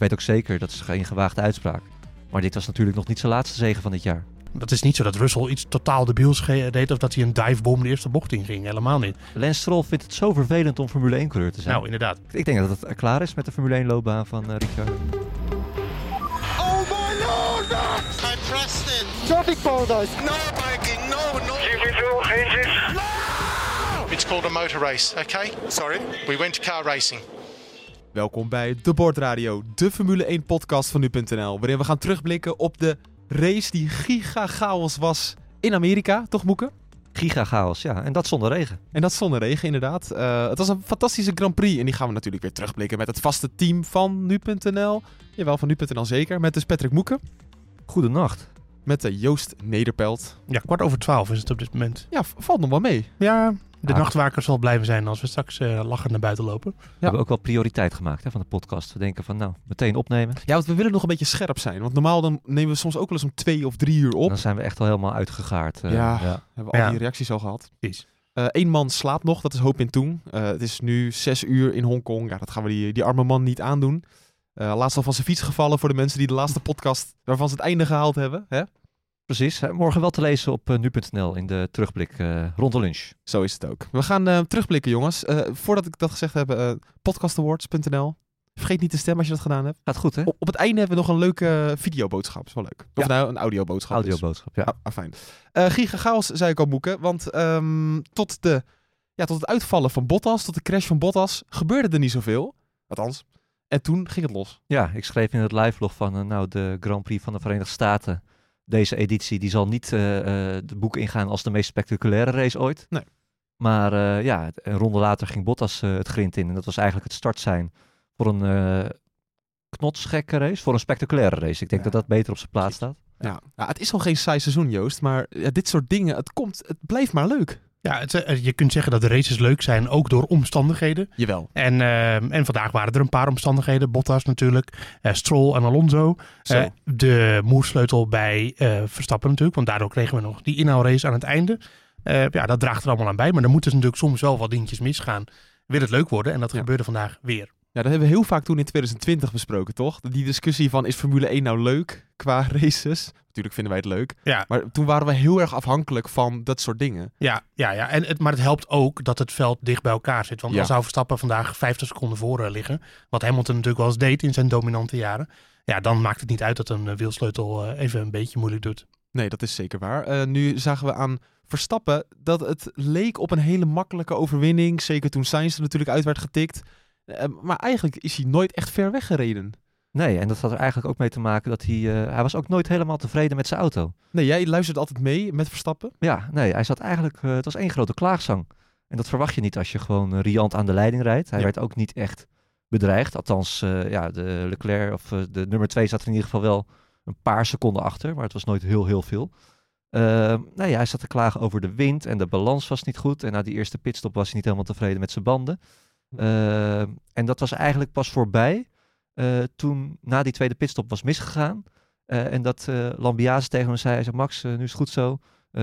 weet ook zeker, dat is geen gewaagde uitspraak. Maar dit was natuurlijk nog niet zijn laatste zegen van dit jaar. Dat is niet zo dat Russell iets totaal debiels deed of dat hij een divebom de eerste bocht in ging. Helemaal niet. Lance Stroll vindt het zo vervelend om Formule 1-coureur te zijn. Nou, inderdaad. Ik denk dat het klaar is met de Formule 1-loopbaan van eh Ricciardo. Oh my lord! I pressed it. Traffic paradise. No biking, no, no. It's called a motor race, okay? Sorry. We went to car racing. Welkom bij De Bordradio, de Formule 1 podcast van nu.nl. Waarin we gaan terugblikken op de race die giga chaos was in Amerika, toch Moeke? Giga chaos, ja. En dat zonder regen. En dat zonder regen inderdaad. Eh, het was een fantastische Grand Prix en die gaan we natuurlijk weer terugblikken met het vaste team van nu.nl. Jawel, van nu.nl zeker. Met dus Patrick Moeken, Goedenacht. met uh, Joost Nederpelt. Ja, kwart over twaalf is het op dit moment. Ja, valt nog wel mee. Ja, de Ah. nachtwaker zal blijven zijn als we straks eh, lachend naar buiten lopen. We hebben ook wel prioriteit gemaakt hè, van de podcast. We denken van, nou, meteen opnemen. Ja, want we willen nog een beetje scherp zijn. Want normaal dan nemen we soms ook wel eens om twee of drie uur op. Dan zijn we echt al helemaal uitgegaard. eh, Ja. ja. Hebben we al Ja. die reacties al gehad. Precies. Eén man slaapt nog, dat is Hoop in Toen. Eh, het is nu zes uur in Hongkong. Ja, dat gaan we die, die arme man niet aandoen. Eh, laatst al van zijn fiets gevallen voor de mensen die de laatste podcast waarvan ze het einde gehaald hebben. Hè? Precies. Morgen wel te lezen op eh, nu.nl in de terugblik eh, rond de lunch. Zo is het ook. We gaan eh, terugblikken, jongens. Voordat ik dat gezegd heb, podcastawards.nl. Vergeet niet te stemmen als je dat gedaan hebt. Gaat goed, hè? Op, op het einde hebben we nog een leuke videoboodschap. is wel leuk. Of Ja. nou, een audioboodschap. is. Audioboodschap, ja. Ah, ah, fijn. Giga Chaos zei ik al boeken. Want ehm, tot, de, ja, tot het uitvallen van Bottas, tot de crash van Bottas, gebeurde er niet zoveel. Althans. En toen ging het los. Ja, ik schreef in het live-log van, nou, de Grand Prix van de Verenigde Staten. Deze editie, die zal niet eh eh, de boek ingaan als de meest spectaculaire race ooit. Nee. Maar eh, ja, het- een ronde later ging Bottas eh, het grind in. En dat was eigenlijk het startsein voor een eh knotsgekke race, voor een spectaculaire race. Ik denk Ja. dat dat beter op zijn plaats staat. Ja. ja, het is al geen saai seizoen, Joost. Maar ja, dit soort dingen, het, komt, het blijft maar leuk. Ja, het, eh, je kunt zeggen dat de races leuk zijn, ook door omstandigheden. Jawel. En, eh, en vandaag waren er een paar omstandigheden. Bottas natuurlijk, eh, Stroll en Alonso. De moersleutel bij Verstappen natuurlijk, want daardoor kregen we nog die inhaalrace aan het einde. Ja, dat draagt er allemaal aan bij. Maar dan moeten dus natuurlijk soms wel wat dingetjes misgaan. Wil het leuk worden en dat Ja. gebeurde vandaag weer. Ja, dat hebben we heel vaak toen in 2020 besproken, toch? Die discussie van, is Formule 1 nou leuk qua races? Natuurlijk vinden wij het leuk. Ja, Maar toen waren we heel erg afhankelijk van dat soort dingen. ja, ja, ja. En het, maar het helpt ook dat het veld dicht bij elkaar zit. Want Ja. dan zou Verstappen vandaag 50 seconden voor eh, liggen. Wat Hamilton natuurlijk wel eens deed in zijn dominante jaren. Ja, dan maakt het niet uit dat een eh, wielsleutel eh, even een beetje moeilijk doet. Nee, dat is zeker waar. Nu zagen we aan Verstappen dat het leek op een hele makkelijke overwinning. Zeker toen Sainz er natuurlijk uit werd getikt. Eh, maar eigenlijk is hij nooit echt ver weggereden. Nee, en dat had er eigenlijk ook mee te maken dat hij... eh, hij was ook nooit helemaal tevreden met zijn auto. Nee, jij luistert altijd mee met Verstappen. Ja, nee, hij zat eigenlijk... eh, het was één grote klaagzang. En dat verwacht je niet als je gewoon eh, riant aan de leiding rijdt. Hij Ja. werd ook niet echt bedreigd. Althans, ja, de Leclerc of de nummer twee zat er in ieder geval wel een paar seconden achter. Maar het was nooit heel, heel veel. Uh, nee, hij zat te klagen over de wind en de balans was niet goed. En na die eerste pitstop was hij niet helemaal tevreden met zijn banden. Uh, en dat was eigenlijk pas voorbij uh, toen na die tweede pitstop was misgegaan. Uh, en dat uh, Lambiase tegen hem zei, hij zei, Max, nu is het goed zo,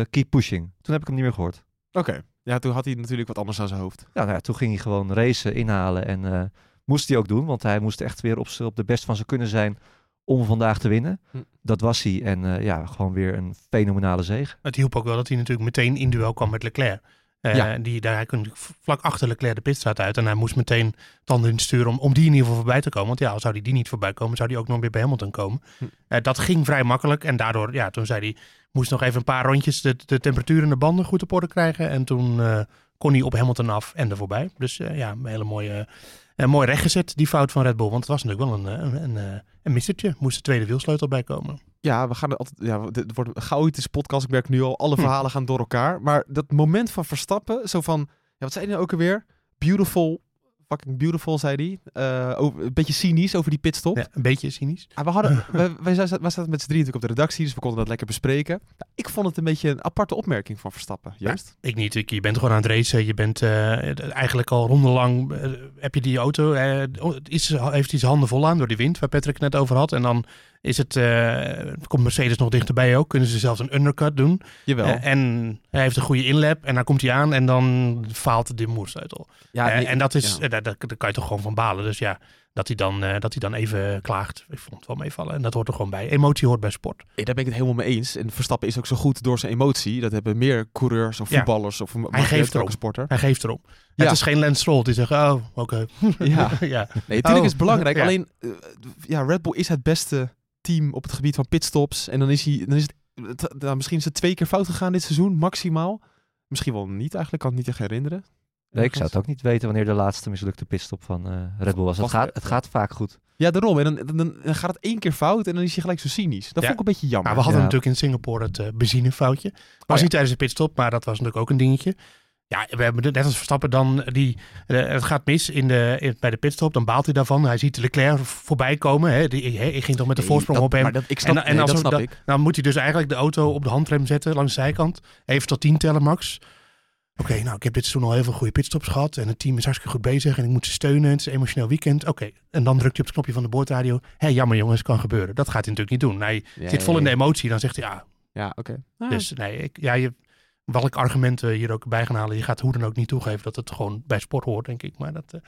keep pushing. Toen heb ik hem niet meer gehoord. Oké, okay. ja, toen had hij natuurlijk wat anders aan zijn hoofd. Ja, nou ja, toen ging hij gewoon racen, inhalen en uh, moest hij ook doen. Want hij moest echt weer op, op de best van zijn kunnen zijn om vandaag te winnen. Hm. Dat was hij en uh, ja, gewoon weer een fenomenale zege. Het hielp ook wel dat hij natuurlijk meteen in duel kwam met Leclerc. Uh, ja. die, daar, hij kon vlak achter Leclerc de pitstraat uit. En hij moest meteen tanden insturen om, om die in ieder geval voorbij te komen. Want ja, zou hij die niet voorbij komen, zou hij ook nog weer bij Hamilton komen. Hm. Uh, dat ging vrij makkelijk. En daardoor, ja, toen zei hij, moest nog even een paar rondjes de, de temperatuur in de banden goed op orde krijgen. En toen uh, kon hij op Hamilton af en er voorbij. Dus ja, een hele mooie, mooi rechtgezet, die fout van Red Bull. Want het was natuurlijk wel een, een, een, een mistertje. Moest de tweede wielsleutel bij komen. Ja, we gaan er altijd. Ja, dit wordt een chaotische podcast. Ik werk nu al. Alle verhalen gaan door elkaar. Maar dat moment van Verstappen, zo van. Ja, wat zei hij nou ook alweer? Beautiful. Fucking beautiful, zei hij. Uh, over, een beetje cynisch over die pitstop. Ja, een beetje cynisch. Ah, we hadden, wij, wij, zaten, wij zaten met z'n drieën natuurlijk op de redactie, dus we konden dat lekker bespreken. Nou, ik vond het een beetje een aparte opmerking van Verstappen, juist. Ja, ik niet. Ik, je bent gewoon aan het racen. Je bent uh, eigenlijk al rondelang. Uh, heb je die auto. Is, heeft iets handen vol aan door die wind, waar Patrick het net over had. En dan is het. Uh, komt Mercedes nog dichterbij ook. Kunnen ze zelfs een undercut doen. Jawel. Uh, en hij heeft een goede inlap. En dan komt hij aan en dan faalt de moersleutel. Ja, uh, en dat is. Ja. Daar, daar, daar kan je toch gewoon van balen. Dus ja. Dat hij, dan, eh, dat hij dan even klaagt. Ik vond het wel meevallen. En dat hoort er gewoon bij. Emotie hoort bij sport. Ja, daar ben ik het helemaal mee eens. En Verstappen is ook zo goed door zijn emotie. Dat hebben meer coureurs of Ja. voetballers of Hij geeft erom. sporter. Hij geeft erom. Ja. Het is geen Lance Stroll die zegt, oh, oké. Ja. ja. Nee, natuurlijk Oh. is het belangrijk. Alleen, eh, ja, Red Bull is het beste team op het gebied van pitstops. En dan is hij, dan is het, het- nou, misschien is het twee keer fout gegaan dit seizoen, maximaal. Misschien wel niet eigenlijk, kan het niet echt herinneren. Nee, ik zou het ook niet weten wanneer de laatste mislukte pitstop van eh, Red Bull was. Het gaat, het gaat vaak goed. Ja, daarom. En dan, dan, dan gaat het één keer fout en dan is hij gelijk zo cynisch. Dat Ja. vond ik een beetje jammer. Maar we hadden Ja. natuurlijk in Singapore het eh, benzinefoutje. Was ja. niet tijdens de pitstop, maar dat was natuurlijk ook een dingetje. Ja, we hebben net als Verstappen dan die, eh, het gaat mis in de, in- bij de pitstop, dan baalt hij daarvan. Hij ziet Leclerc voorbij komen. Hè. Die, hij ging toch met de Nee, voorsprong dat- op hem. Maar dat, ik snap, En- en nee, als dat snap dat- ik. Dan moet hij dus eigenlijk de auto op de handrem zetten langs de zijkant. Even tot 10 tellen, Max. Oké, nou, ik heb dit seizoen al heel veel goede pitstops gehad. En het team is hartstikke goed bezig. En ik moet ze steunen. Het is een emotioneel weekend. Oké, en dan drukt hij op het knopje van de boordradio. Hé, jammer jongens, kan gebeuren. Dat gaat hij natuurlijk niet doen. Hij zit vol in de emotie. Dan zegt hij, ja, Ja, oké. Ah, dus nee, ik, ja, je, welk argument we hier ook bij gaan halen. Je gaat hoe dan ook niet toegeven dat het gewoon bij sport hoort, denk ik. Maar dat, eh,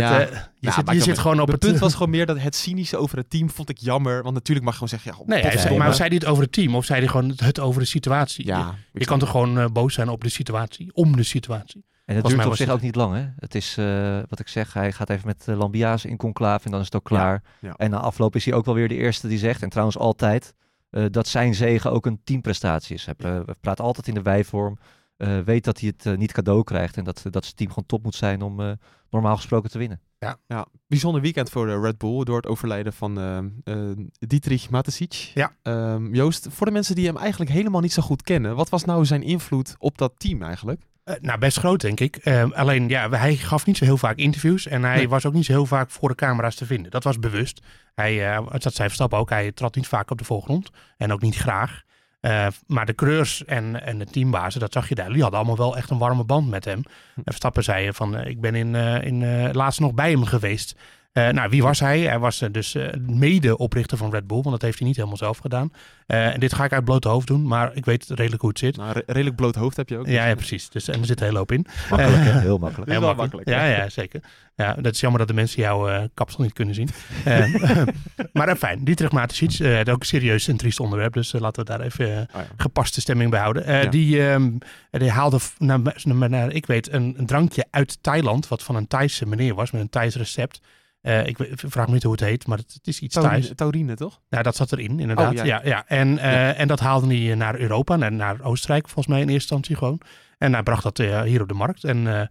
Ja. het, eh, je Ja, zit, maar je ik- zit gewoon op het... punt was gewoon meer dat het cynische over het team vond ik jammer. Want natuurlijk mag je gewoon zeggen, ja, Nee, hij zei, potverdomme. maar zei hij het over het team of zei hij gewoon het, over de situatie? ja, Je, kan toch gewoon eh, boos zijn op de situatie, om de situatie. En mij duurt op zich het- ook niet lang, hè? Het is, eh, wat ik zeg, hij gaat even met uh, Lambiase in conclave en dan is het ook klaar. ja. En na afloop is hij ook wel weer de eerste die zegt, en trouwens altijd, eh, dat zijn zegen ook een teamprestatie is. Hij eh, praat altijd in de wijvorm, eh, weet dat hij het eh, niet cadeau krijgt en dat, dat zijn team gewoon top moet zijn om eh, normaal gesproken te winnen. Ja, bijzonder weekend voor de Red Bull door het overlijden van eh, eh, Dietrich Mateschitz. Ja. Ehm, Joost, voor de mensen die hem eigenlijk helemaal niet zo goed kennen, wat was nou zijn invloed op dat team eigenlijk? Eh, nou, best groot, denk ik. Eh, alleen, ja, hij gaf niet zo heel vaak interviews. En hij Nee. was ook niet zo heel vaak voor de camera's te vinden. Dat was bewust. Hij, eh, dat zei Verstappen ook. Hij trad niet vaak op de voorgrond. En ook niet graag. Eh, maar de coureurs en, en de teambazen, dat zag je daar. Die hadden allemaal wel echt een warme band met hem. En Verstappen zei van, eh, ik ben in, eh, in laatst nog bij hem geweest. Eh, nou, wie was hij? Hij was eh, dus eh, mede-oprichter van Red Bull, want dat heeft hij niet helemaal zelf gedaan. En dit ga ik uit blote hoofd doen, maar ik weet redelijk hoe het zit. Nou, re- redelijk bloot hoofd heb je ook. Ja, ja, precies. Dus, en er zit een hele hoop in. Makkelijk, hè? Heel makkelijk. Heel makkelijk. makkelijk, Ja, ja, zeker. Ja, dat is jammer dat de mensen jouw kapsel niet kunnen zien. Maar uh, fijn. Dietrich Mateschitz, uh, ook een serieus en triest onderwerp. Dus uh, laten we daar even uh, Oh ja. gepaste stemming bij houden. Uh, Ja. die, um, die haalde, naar, naar, naar, ik weet, een, een, drankje uit Thailand. Wat van een Thaise meneer was, met een Thais recept. Uh, ik vraag me niet hoe het heet, maar het, het is iets Taurine, Thais. Taurine, toch? Nou, dat zat erin, inderdaad. Oh, ja. ja. Ja, En, uh, Ja. en dat haalde hij naar Europa, naar, naar Oostenrijk volgens mij in eerste instantie gewoon. En hij bracht dat uh, hier op de markt. En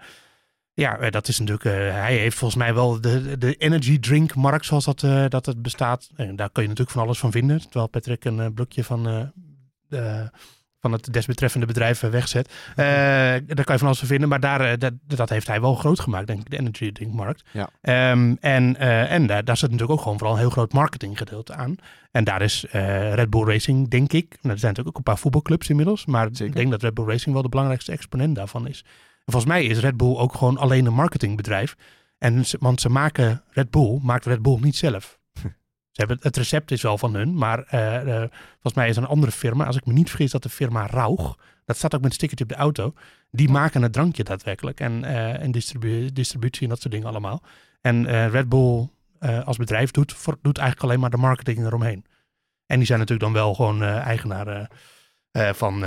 ja, eh, dat is natuurlijk. Hij heeft volgens mij wel de, de energy drink markt zoals dat, dat het bestaat. En daar kun je natuurlijk van alles van vinden. Terwijl Patrick een blokje van, van het desbetreffende bedrijf wegzet. Uh, daar kan je van alles van vinden. Maar daar, uh, dat, dat heeft hij wel groot gemaakt, denk ik, de energy drink markt. Ja. Um, en en daar, daar zit natuurlijk ook gewoon vooral een heel groot marketinggedeelte aan. En daar is uh, Red Bull Racing, denk ik. Nou, er zijn natuurlijk ook een paar voetbalclubs inmiddels. Maar Zeker. ik denk dat Red Bull Racing wel de belangrijkste exponent daarvan is. En volgens mij is Red Bull ook gewoon alleen een marketingbedrijf. En ze, want ze maken Red Bull, maakt Red Bull niet zelf. Ze hebben, het recept is wel van hun, maar uh, uh, volgens mij is een andere firma. Als ik me niet vergis, dat de firma Rauch, dat staat ook met een stickertje op de auto. Die maken het drankje daadwerkelijk. En, uh, en distribu distributie en dat soort dingen allemaal. En Red Bull als bedrijf doet, voor, doet eigenlijk alleen maar de marketing eromheen. En die zijn natuurlijk dan wel gewoon eigenaar van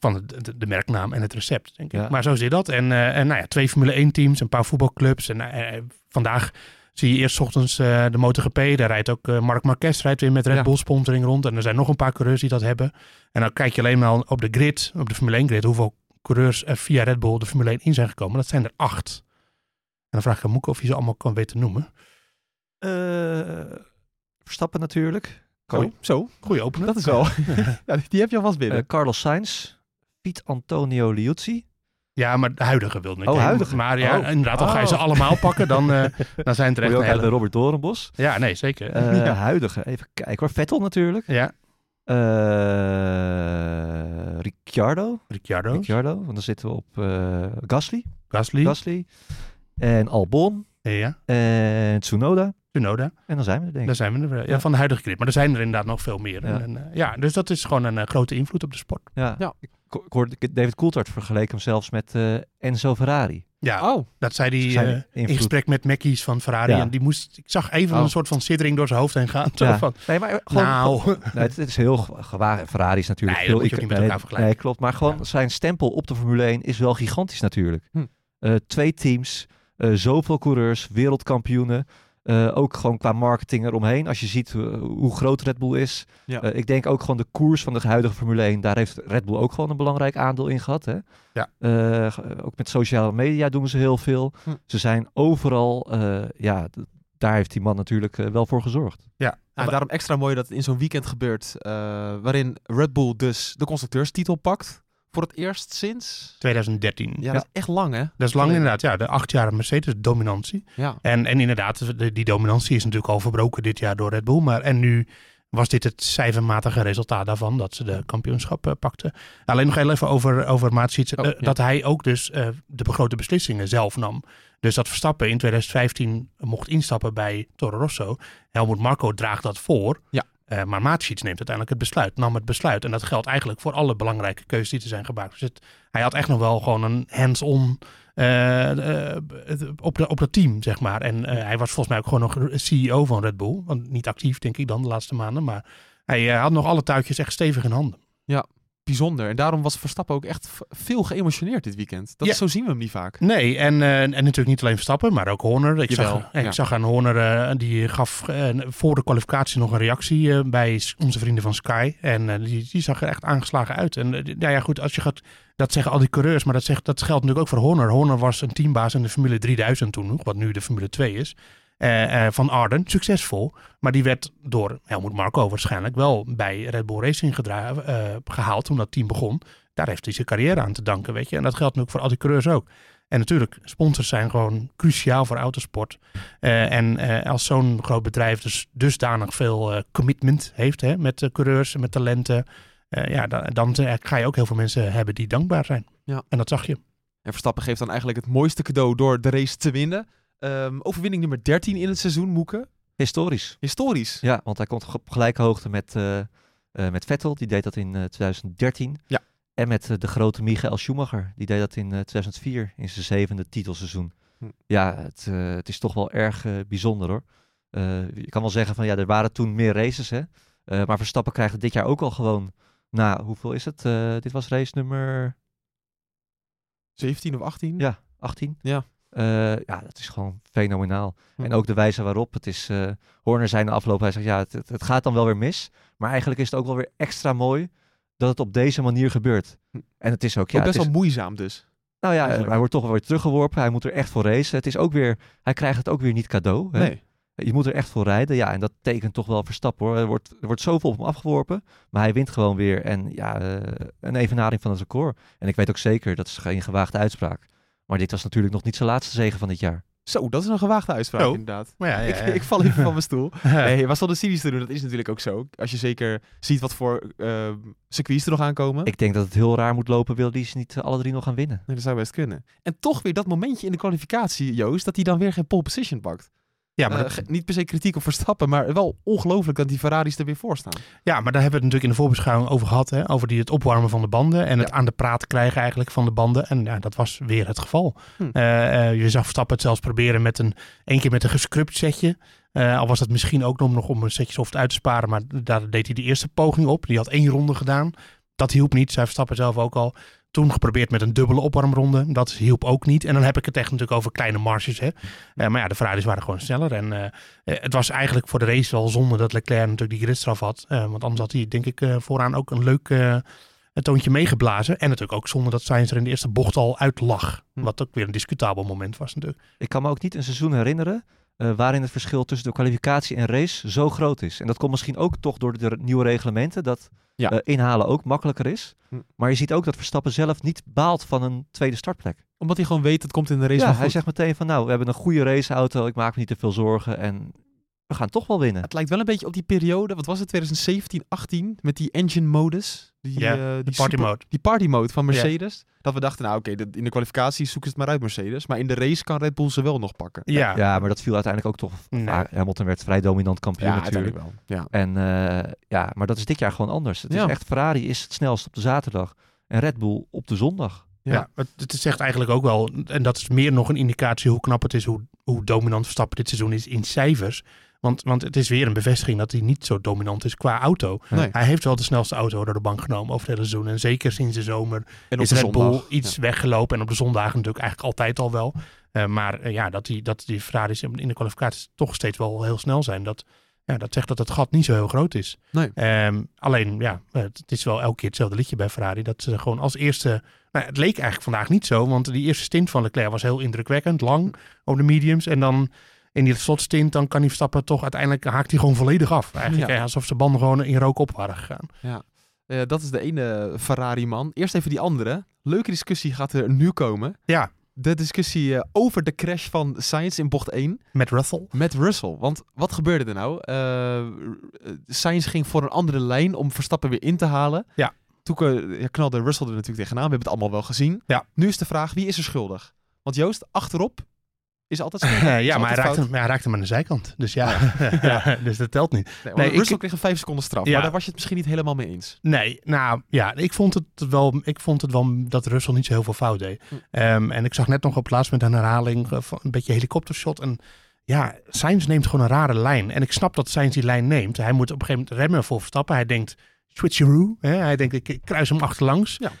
van de, de, de, merknaam en het recept, denk ik. Ja. Maar zo zit dat. En, uh, en nou ja, twee Formule 1 teams, een paar voetbalclubs. En uh, vandaag zie je eerst ochtends uh, de MotoGP. Daar rijdt ook Marc Marquez rijdt weer met Red Bull sponsoring rond. En er zijn nog een paar coureurs die dat hebben. En dan kijk je alleen maar op de grid, op de Formule 1 grid, hoeveel coureurs er via Red Bull de Formule 1 in zijn gekomen. Dat zijn er acht. En dan vraag ik aan Moeke of je ze allemaal kan weten noemen. Verstappen natuurlijk. Zo, zo. Goeie opener. Dat is wel. ja, die heb je alvast binnen. Uh, Carlos Sainz, Piet Antonio Liuzzi. Ja, maar de huidige wilde ik. Oh, huidige. Maar ja, oh. inderdaad, al ga je ze oh. allemaal pakken, dan, uh, dan zijn het er echt ook hele... Robert Doornbos. Ja, nee, zeker. Uh, ja. Huidige, even kijken hoor. Vettel natuurlijk. Ja. Uh, Ricciardo. Ricciardo. Ricciardo, want dan zitten we op Gasly. Gasly. Gasly. En Albon. Ja. En Tsunoda. Tsunoda. En dan zijn we er denk ik. Dan zijn we er, ja, van de huidige grid. Maar er zijn er inderdaad nog veel meer. Ja, en, uh, ja dus dat is gewoon een uh, grote invloed op de sport. Ja, ja. Ik, ik hoorde David Coulthard vergeleken hem zelfs met uh, Enzo Ferrari. Ja, Oh, dat zei hij eh, in gesprek met Mackies van Ferrari. Ja. En die moest, ik zag even Oh. een soort van siddering door zijn hoofd heen gaan. Zo Ja. van, Nee, maar gewoon, nou, Nee, het, het is heel ge- gewaagd. Ferrari is natuurlijk Nee, veel... ook niet met nee, elkaar vergelijken. Nee, klopt. Maar gewoon Ja. zijn stempel op de Formule 1 is wel gigantisch natuurlijk. Hm. Eh, twee teams, eh, zoveel coureurs, wereldkampioenen. Eh, ook gewoon qua marketing eromheen. Als je ziet eh, hoe groot Red Bull is. Ja. Eh, ik denk ook gewoon de koers van de huidige Formule 1. Daar heeft Red Bull ook gewoon een belangrijk aandeel in gehad. Hè? Ja. Eh, ook met sociale media doen ze heel veel. Hm. Ze zijn overal... eh, ja, daar heeft die man natuurlijk wel voor gezorgd. ja. en daarom extra mooi dat het in zo'n weekend gebeurt. eh, waarin Red Bull dus de constructeurstitel pakt. Voor het eerst sinds... 2013. Ja, dat is echt lang hè? Dat is lang inderdaad, ja. De acht jaar Mercedes-dominantie. Ja. En, en inderdaad, de- die dominantie is natuurlijk al verbroken dit jaar door Red Bull. Maar, en nu was dit het cijfermatige resultaat daarvan, dat ze de kampioenschap eh, pakten. Alleen nog heel even over, over Maatsiets, Oh, eh, ja. dat hij ook dus eh, de grote beslissingen zelf nam. Dus dat Verstappen in 2015 mocht instappen bij Toro Rosso. Helmut Marco draagt dat voor. Ja. Eh, maar Maatsiets neemt uiteindelijk het besluit, nam het besluit. En dat geldt eigenlijk voor alle belangrijke keuzes die er zijn gemaakt. Dus hij had echt nog wel gewoon een hands-on eh, eh, op, op dat team, zeg maar. En hij was volgens mij ook gewoon nog CEO van Red Bull. Want niet actief, denk ik dan, de laatste maanden. Maar hij had nog alle touwtjes echt stevig in handen. Bijzonder. En daarom was Verstappen ook echt veel geëmotioneerd dit weekend. Dat Ja. zo zien we hem niet vaak. Nee, en, eh, en natuurlijk niet alleen Verstappen, maar ook Horner. Ik, Jawel, zag, ik ja. zag aan Horner, eh, die gaf eh, voor de kwalificatie nog een reactie eh, bij onze vrienden van Sky. En eh, die, die zag er echt aangeslagen uit. En eh, nou ja, goed, als je gaat, dat zeggen al die coureurs, maar dat, zegt, dat geldt natuurlijk ook voor Horner. Horner was een teambaas in de Formule 3000 toen nog, wat nu de Formule 2 is. Eh, eh, van Arden, succesvol. Maar die werd door Helmut Marco waarschijnlijk wel bij Red Bull Racing eh, gehaald toen dat team begon. Daar heeft hij zijn carrière aan te danken, weet je. En dat geldt natuurlijk voor al die coureurs ook. En natuurlijk, sponsors zijn gewoon cruciaal voor autosport. En als zo'n groot bedrijf dus dusdanig veel commitment heeft hè, met de coureurs, met talenten, ja, dan, dan ga je ook heel veel mensen hebben die dankbaar zijn. Ja. En dat zag je. En Verstappen geeft dan eigenlijk het mooiste cadeau door de race te winnen. Ehm, overwinning nummer 13 in het seizoen, Moeken. Historisch. Historisch. Ja, want hij komt op gelijke hoogte met, eh, eh, met Vettel. Die deed dat in eh, 2013. Ja. En met eh, de grote Michael Schumacher. Die deed dat in eh, 2004 in zijn zevende titelseizoen. Hm. Ja, het, eh, het is toch wel erg eh, bijzonder hoor. Eh, je kan wel zeggen van ja, er waren toen meer races hè. Eh, maar Verstappen krijgt het dit jaar ook al gewoon. Nou, hoeveel is het? Eh, dit was race nummer 17 of 18? ja, 18. Ja. Eh, ja, dat is gewoon fenomenaal. Hm. En ook de wijze waarop. Het is, eh Horner zei de afloop, hij zegt ja, het, het, gaat dan wel weer mis. Maar eigenlijk is het ook wel weer extra mooi dat het op deze manier gebeurt. Hm. En het is ook, ja, ook best het is, wel moeizaam dus. nou ja, eigenlijk. hij wordt toch wel weer teruggeworpen. Hij moet er echt voor racen. Het is ook weer, hij krijgt het ook weer niet cadeau. Hè? Nee. Je moet er echt voor rijden. Ja, en dat tekent toch wel Verstappen hoor. Er wordt, er wordt zoveel op hem afgeworpen. Maar hij wint gewoon weer. En ja, eh, een evenaring van het record. En ik weet ook zeker, dat is geen gewaagde uitspraak. Maar dit was natuurlijk nog niet zijn laatste zegen van dit jaar. Zo, dat is een gewaagde uitspraak inderdaad. Maar ja, ja, Ik, ja. ik val even van mijn stoel. Nee, was de cynisch te doen. Dat is natuurlijk ook zo. Als je zeker ziet wat voor eh, circuits er nog aankomen. Ik denk dat het heel raar moet lopen, wil die ze niet eh, alle drie nog gaan winnen. Nee, dat zou best kunnen. En toch weer dat momentje in de kwalificatie, Joost, dat hij dan weer geen pole position pakt. Ja, maar Eh, dat- niet per se kritiek op Verstappen, maar wel ongelooflijk dat die Ferraris er weer voor staan. Ja, maar daar hebben we het natuurlijk in de voorbeschouwing over gehad. Hè? Over die, het opwarmen van de banden en het aan de praat krijgen eigenlijk van de banden. En ja, dat was weer het geval. Hm. Eh, eh, je zag Verstappen het zelfs proberen met een, één keer met een gescrupt setje. Al was dat misschien ook nog om een setje soft uit te sparen. Maar daar deed hij de eerste poging op. Die had één ronde gedaan. Dat hielp niet, zei Verstappen zelf ook al. Toen geprobeerd met een dubbele opwarmronde. Dat hielp ook niet. En dan heb ik het echt natuurlijk over kleine marges. Hè? Eh, maar ja, de Ferraris waren gewoon sneller. En eh, eh, het was eigenlijk voor de race wel zonde dat Leclerc natuurlijk die gridstraf had. Want anders had hij denk ik vooraan ook een leuk toontje meegeblazen. En natuurlijk ook zonde dat Sainz er in de eerste bocht al uit lag. Hm. Wat ook weer een discutabel moment was natuurlijk. Ik kan me ook niet een seizoen herinneren waarin het verschil tussen de kwalificatie en race zo groot is. En dat komt misschien ook toch door de nieuwe reglementen, dat Ja. eh, inhalen ook makkelijker is. Hm. Maar je ziet ook dat Verstappen zelf niet baalt van een tweede startplek. Omdat hij gewoon weet, het komt in de race Ja, hij zegt meteen van nou, we hebben een goede raceauto, ik maak me niet te veel zorgen en we gaan toch wel winnen. Het lijkt wel een beetje op die periode, wat was het, 2017, 18, met die engine modus. Die, Ja, eh, die party super- mode. Die party mode van Mercedes. Dat we dachten, nou oké, de- in de kwalificatie zoeken ze het maar uit Mercedes. Maar in de race kan Red Bull ze wel nog pakken. Ja, Ja, maar dat viel uiteindelijk ook toch. Nee. Ah, Hamilton werd vrij dominant kampioen natuurlijk. wel. Ja. En eh, ja, maar dat is dit jaar gewoon anders. Het Ja. is echt, Ferrari is het snelst op de zaterdag en Red Bull op de zondag. Ja, Ja. het, het zegt eigenlijk ook wel, en dat is meer nog een indicatie hoe knap het is, hoe, hoe dominant Verstappen dit seizoen is in cijfers. Want, want het is weer een bevestiging dat hij niet zo dominant is qua auto. Nee. Hij heeft wel de snelste auto door de bank genomen over het hele seizoen. En zeker sinds de zomer En is Red Bull iets weggelopen. En op de zondagen natuurlijk eigenlijk altijd al wel. Eh, maar eh, ja, dat die, dat die Ferraris in de kwalificaties toch steeds wel heel snel zijn. Dat, ja, dat zegt dat het gat niet zo heel groot is. Nee. Ehm, alleen, ja, het, het is wel elke keer hetzelfde liedje bij Ferrari. Dat ze gewoon als eerste... Nou, het leek eigenlijk vandaag niet zo. Want die eerste stint van Leclerc was heel indrukwekkend. Lang op de mediums. En dan in die slotstint, dan kan hij Verstappen toch uiteindelijk haakt hij gewoon volledig af. Eigenlijk Ja. eh, alsof zijn banden gewoon in rook op waren gegaan. Ja. Eh, dat is de ene Ferrari-man. Eerst even die andere. Leuke discussie gaat er nu komen. Ja. De discussie eh, over de crash van Sainz in bocht 1 Met Russell. met Russell. Want wat gebeurde er nou? Eh Sainz ging voor een andere lijn om Verstappen weer in te halen. Ja. Toen knalde Russell er natuurlijk tegenaan. We hebben het allemaal wel gezien. Ja. Nu is de vraag, wie is er schuldig? Want Joost, achterop is altijd Is ja, maar hij raakte, fout. maar hij raakte hem aan de zijkant. Dus ja, ja. dus dat telt niet. Nee, Russell ik- kreeg een 5 seconden straf. Ja. Maar daar was je het misschien niet helemaal mee eens. Nee, nou ja, ik vond het wel, ik vond het wel dat Russell niet zo heel veel fout deed. Hm. Ehm, en ik zag net nog op plaats met een herhaling eh, van een beetje helikoptershot. En ja, Sainz neemt gewoon een rare lijn. En ik snap dat Sainz die lijn neemt. Hij moet op een gegeven moment remmen voor Verstappen. Hij denkt, switcheroo. Hè? Hij denkt, ik, ik kruis hem achterlangs. Ja.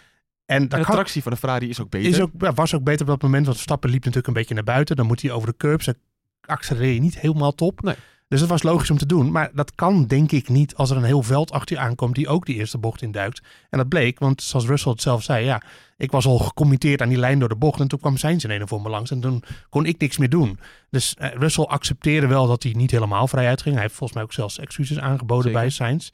En de kan, tractie van de Ferrari is ook beter. is ook, ja, was ook beter op dat moment. Want Verstappen liep natuurlijk een beetje naar buiten. Dan moet hij over de curb. Zijn accelereer niet helemaal top. Nee. Dus dat was logisch om te doen. Maar dat kan denk ik niet als er een heel veld achter je aankomt die ook die eerste bocht induikt. En dat bleek, want zoals Russell het zelf zei, ja, ik was al gecommitteerd aan die lijn door de bocht. En toen kwam Sainz in een voor me langs. En toen kon ik niks meer doen. Dus eh, Russell accepteerde wel dat hij niet helemaal vrij uitging. Hij heeft volgens mij ook zelfs excuses aangeboden Zeker. bij Sainz.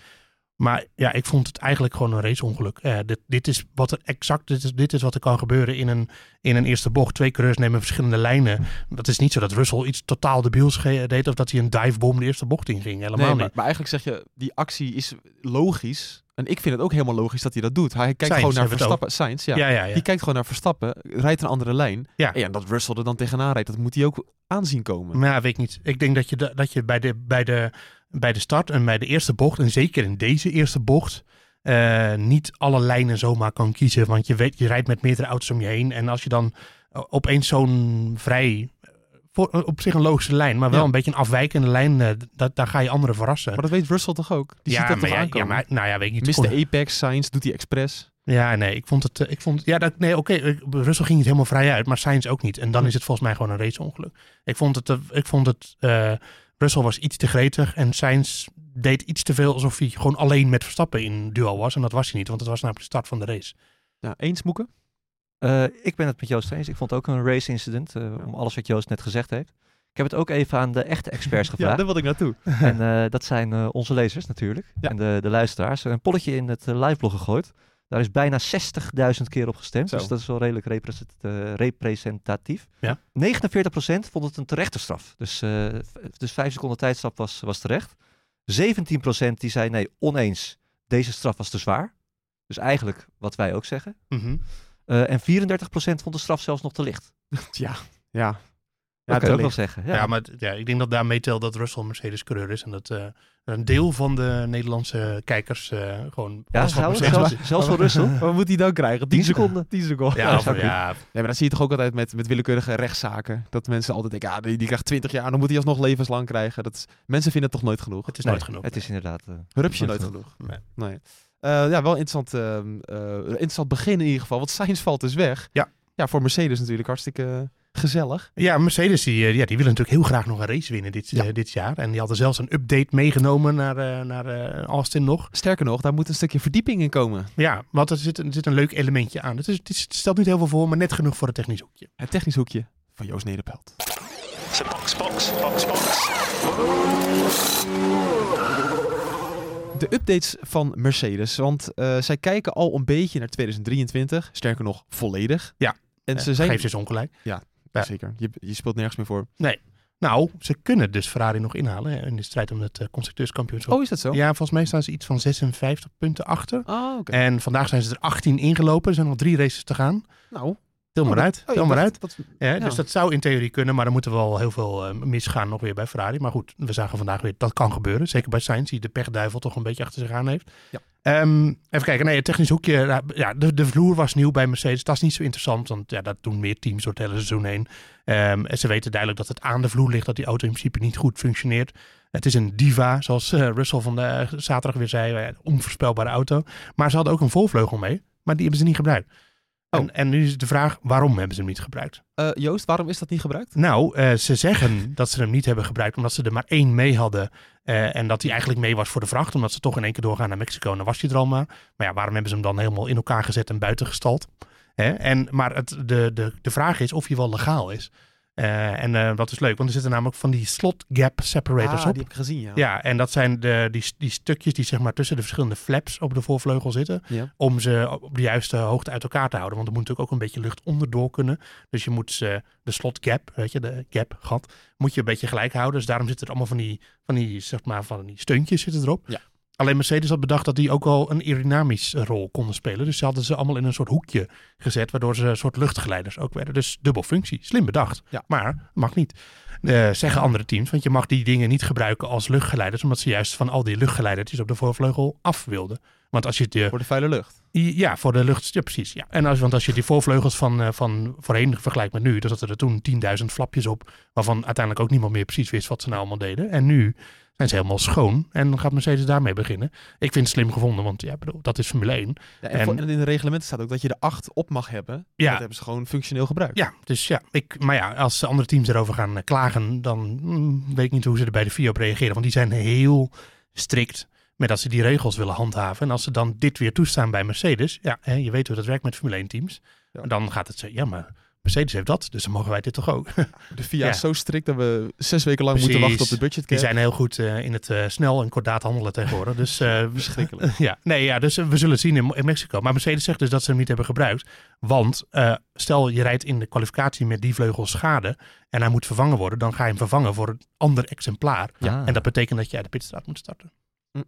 Maar ja, ik vond het eigenlijk gewoon een raceongeluk. Eh, dit, dit is wat er exact, dit is, dit is wat er kan gebeuren in een, in een eerste bocht. Twee coureurs nemen verschillende lijnen. Dat is niet zo dat Russell iets totaal debiels deed of dat hij een divebom de eerste bocht inging. Helemaal Nee, maar, niet. maar eigenlijk zeg je, die actie is logisch. En ik vind het ook helemaal logisch dat hij dat doet. Hij kijkt gewoon naar Verstappen. Sainz, ja. Ja, ja, ja. Die kijkt gewoon naar Verstappen, rijdt een andere lijn. Ja. En ja, dat Russell er dan tegenaan rijdt, dat moet hij ook aanzien komen. Ja, weet ik niet. Ik denk dat je, dat je bij, de, bij, de, bij de start en bij de eerste bocht, en zeker in deze eerste bocht, eh, niet alle lijnen zomaar kan kiezen. Want je weet, je rijdt met meerdere auto's om je heen. En als je dan eh, opeens zo'n vrij, eh, voor, op zich een logische lijn, maar wel Ja. een beetje een afwijkende lijn, dat, daar ga je anderen verrassen. Maar dat weet Russell toch ook? Die ja, ziet dat maar toch ja, aankomen? ja, maar, nou ja, weet ik niet. Mist de Apex, Sainz, doet hij expres. Ja, nee, ik vond het. Ik vond, ja, dat, nee, oké. ik- Russell ging niet helemaal vrij uit, maar Sainz ook niet. En dan Hm. is het volgens mij gewoon een raceongeluk. Ik vond het. Ik vond het. Russell was iets te gretig en Sainz deed iets te veel alsof hij gewoon alleen met Verstappen in duel was. En dat was hij niet, want het was namelijk de start van de race. Ja, eens moeken? Eh, ik ben het met Joost eens. Ik vond het ook een race incident, eh, om alles wat Joost net gezegd heeft. Ik heb het ook even aan de echte experts Ja, gevraagd. daar wilde ik naartoe. En eh, dat zijn onze lezers natuurlijk. Ja. En de, de luisteraars. Een polletje in het liveblog gegooid. Daar is bijna 60.000 keer op gestemd. Zo. Dus dat is wel redelijk represent- eh, representatief. Ja. 49% vond het een terechte straf. Dus, v- dus 5 seconden tijdstraf was, was terecht. 17% die zei nee, oneens. Deze straf was te zwaar. Dus eigenlijk wat wij ook zeggen. Mhm. Eh, en 34% vond de straf zelfs nog te licht. Ja, ja. Ja, dat kan ook wel zeggen. Ja, Ja. maar ja, ik denk dat daarmee telt dat Russell een Mercedes-coureur is. En dat eh, een deel van de Nederlandse kijkers eh, gewoon. Ja, zelfs, Mercedes- zelfs, zelfs voor Russell. Wat moet hij dan krijgen? 10 seconden. 10 seconden. Ja, Ja, Nee, maar dat zie je toch ook altijd met, met willekeurige rechtszaken. Dat mensen altijd denken, ja, die, die krijgt 20 jaar, dan moet hij alsnog levenslang krijgen. Dat is, mensen vinden het toch nooit genoeg. het is Nee, nooit genoeg. Het is inderdaad... eh, Rupsje nooit genoeg. Nee. Nee. Eh, ja, wel interessant, ehm, eh, interessant begin in ieder geval. Want Sainz valt dus weg. Ja. Ja, voor Mercedes natuurlijk hartstikke gezellig. Ja, Mercedes die, eh, ja, die willen natuurlijk heel graag nog een race winnen dit, Ja. eh, dit jaar. En die hadden zelfs een update meegenomen naar, eh, naar eh, Austin nog. Sterker nog, daar moet een stukje verdieping in komen. Ja, want er zit, er zit een leuk elementje aan. Het, is, het, is- het stelt niet heel veel voor, maar net genoeg voor het technisch hoekje. Het technisch hoekje van Joost Nederpelt. Box, box, box, box. De updates van Mercedes, want eh, zij kijken al een beetje naar 2023. Sterker nog, volledig. Ja. En ze zijn... Geef ze eens ongelijk. ja. Zeker, je, je speelt nergens meer voor. Nou, ze kunnen dus Ferrari nog inhalen hè, in de strijd om het eh, constructeurskampioenschap. Oh, is dat zo? Ja, volgens mij staan ze iets van 56 punten achter. Ah, oké. En vandaag zijn ze er 18 ingelopen. Er zijn nog drie races te gaan. Nou, Til maar oh, uit. oh, Til ik maar uit. dat- Ja, Ja. Dus dat zou in theorie kunnen, maar er moeten wel heel veel eh, misgaan nog weer bij Ferrari. Maar goed, we zagen vandaag weer dat kan gebeuren. Zeker bij Sainz, die de pechduivel toch een beetje achter zich aan heeft. Ja. Ehm, even kijken, nee, het technisch hoekje. nou, Ja, de, de vloer was nieuw bij Mercedes. Dat is niet zo interessant, want ja, dat doen meer teams door het hele seizoen heen. Ehm, en ze weten duidelijk dat het aan de vloer ligt, dat die auto in principe niet goed functioneert. Het is een diva, zoals eh, Russell van de, eh, zaterdag weer zei. eh, onvoorspelbare auto. Maar ze hadden ook een volvleugel mee, maar die hebben ze niet gebruikt. Oh. En, en nu is de vraag, waarom hebben ze hem niet gebruikt? Joost, waarom is dat niet gebruikt? Nou, ze zeggen dat ze hem niet hebben gebruikt omdat ze er maar één mee hadden. Eh, en dat hij eigenlijk mee was voor de vracht, omdat ze toch in één keer doorgaan naar Mexico. En dan was hij al maar. Maar ja, waarom hebben ze hem dan helemaal in elkaar gezet en buiten gestald? Hè? En, maar het, de, de, de vraag is of hij wel legaal is. Eh, en eh, dat is leuk, want er zitten namelijk van die slot gap separators Ah, op. die heb ik gezien, ja. Ja, en dat zijn de, die, die stukjes die zeg maar tussen de verschillende flaps op de voorvleugel zitten. Ja. Om ze op de juiste hoogte uit elkaar te houden. Want er moet natuurlijk ook een beetje lucht onderdoor kunnen. Dus je moet ze, de slot gap, weet je, de gap, gat, moet je een beetje gelijk houden. Dus daarom zitten er allemaal van die, van die, zeg maar, van die steuntjes zitten erop. Ja. Alleen Mercedes had bedacht dat die ook al een aerodynamisch rol konden spelen. Dus ze hadden ze allemaal in een soort hoekje gezet, waardoor ze een soort luchtgeleiders ook werden. Dus dubbel functie. Slim bedacht. Ja. Maar mag niet. Eh, zeggen andere teams, want je mag die dingen niet gebruiken als luchtgeleiders, omdat ze juist van al die luchtgeleidertjes op de voorvleugel af wilden. Want als je de, Voor de vuile lucht. ja, voor de lucht, ja precies. Ja. En als, want als je die voorvleugels van, eh, van voorheen vergelijkt met nu, dan zaten er toen 10.000 flapjes op, waarvan uiteindelijk ook niemand meer precies wist wat ze nou allemaal deden. En nu zijn ze helemaal schoon en dan gaat Mercedes daarmee beginnen. Ik vind het slim gevonden, want ja, bedoel, dat is Formule 1. Ja, en, En- voor- en in de reglementen staat ook dat je er acht op mag hebben. Ja. Dat hebben ze gewoon functioneel gebruikt. Ja, dus ja, ik, maar ja, als andere teams erover gaan eh, klagen, dan mm, weet ik niet hoe ze er bij de FIA op reageren. Want die zijn heel strikt met dat ze die regels willen handhaven. En als ze dan dit weer toestaan bij Mercedes, ja, hè, je weet hoe dat werkt met Formule 1 teams. Ja. Dan gaat het zo, ja, maar Mercedes heeft dat, dus dan mogen wij dit toch ook. De FIA Ja. is zo strikt dat we zes weken lang moeten wachten op de budget Die zijn heel goed eh, in het eh, snel en kordaat handelen tegenwoordig. Dus eh, Verschrikkelijk. ja, nee, ja, dus we zullen het zien in, in Mexico. Maar Mercedes zegt dus dat ze hem niet hebben gebruikt. Want eh, stel je rijdt in de kwalificatie met die vleugel schade en hij moet vervangen worden, dan ga je hem vervangen voor een ander exemplaar. Ja. En dat betekent dat je uit de pitstraat moet starten. Hm.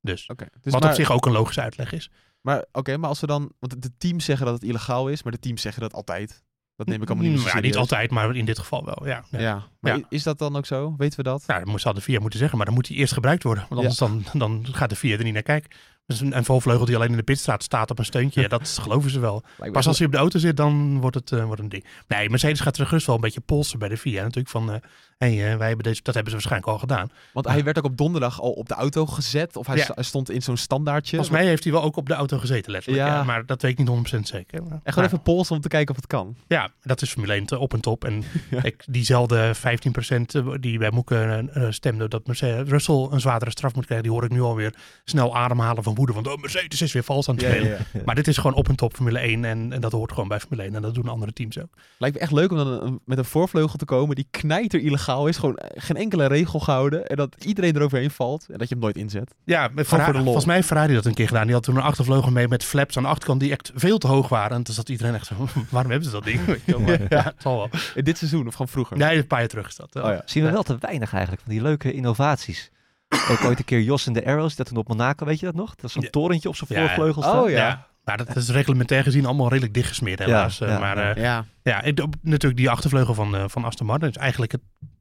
Dus, Oké. Dus wat maar, op zich ook een logische uitleg is. Maar, oké, maar als we dan... Want de teams zeggen dat het illegaal is, maar de teams zeggen dat altijd. Dat neem ik allemaal niet meer Mm, ja, niet altijd, maar in dit geval wel. Ja, ja. Ja, maar Ja. is dat dan ook zo? Weten we dat? Nou, dat zal de VIA moeten zeggen, maar dan moet hij eerst gebruikt worden. Want anders dan, dan gaat de VIA er niet naar kijken. Dus een, een volvleugel die alleen in de pitstraat staat op een steuntje, ja, dat geloven ze wel. Pas als hij op de auto zit, dan wordt het, eh, wordt een ding. Nee, Mercedes gaat er gerust wel een beetje polsen bij de VIA. Natuurlijk van, eh hey, eh, wij hebben deze, dat hebben ze waarschijnlijk al gedaan. Want hij werd ook op donderdag al op de auto gezet. Of hij, Ja. stond in zo'n standaardje. Volgens mij heeft hij wel ook op de auto gezeten, letterlijk. Ja. Ja. maar dat weet ik niet 100% zeker. Maar, En gewoon maar- even polsen om te kijken of het kan. Ja, dat is Formule 1 te- op en top. En ik, diezelfde 15% die bij Moeke eh, stemde dat Mercedes, Russell een zwaardere straf moet krijgen, die hoor ik nu alweer snel ademhalen van woede. Want oh, Mercedes is weer vals aan het spelen. Maar dit is gewoon op en top Formule 1 en, en dat hoort gewoon bij Formule 1 en dat doen andere teams ook. Lijkt me echt leuk om dan een- met een voorvleugel te komen die knijter illegaal is. Gewoon eh, geen enkele regel gehouden. En dat iedereen eroverheen valt. En dat je hem nooit inzet. Ja, met voor de lol. volgens mij heeft Ferrari dat een keer gedaan. Die had toen een achtervleugel mee met flaps aan de achterkant die echt veel te hoog waren. En toen zat iedereen echt zo, waarom hebben ze dat ding? Maar ja, het zal wel. In dit seizoen of gewoon vroeger? Nee, een paar jaar terug is dat. Oh ja. Zien we wel te weinig eigenlijk van die leuke innovaties. Ook ooit een keer Jos en de Arrows, dat toen op Monaco, weet je dat nog? Dat is Ja. torentje op zijn Ja. voorvleugel staan. Oh ja. Ja. Maar dat is reglementair gezien allemaal redelijk dichtgesmeerd helaas. Ja, Eh, ja, maar ja. eh, Ja. ja, natuurlijk die achtervleugel van, eh, van Aston Martin is eigenlijk het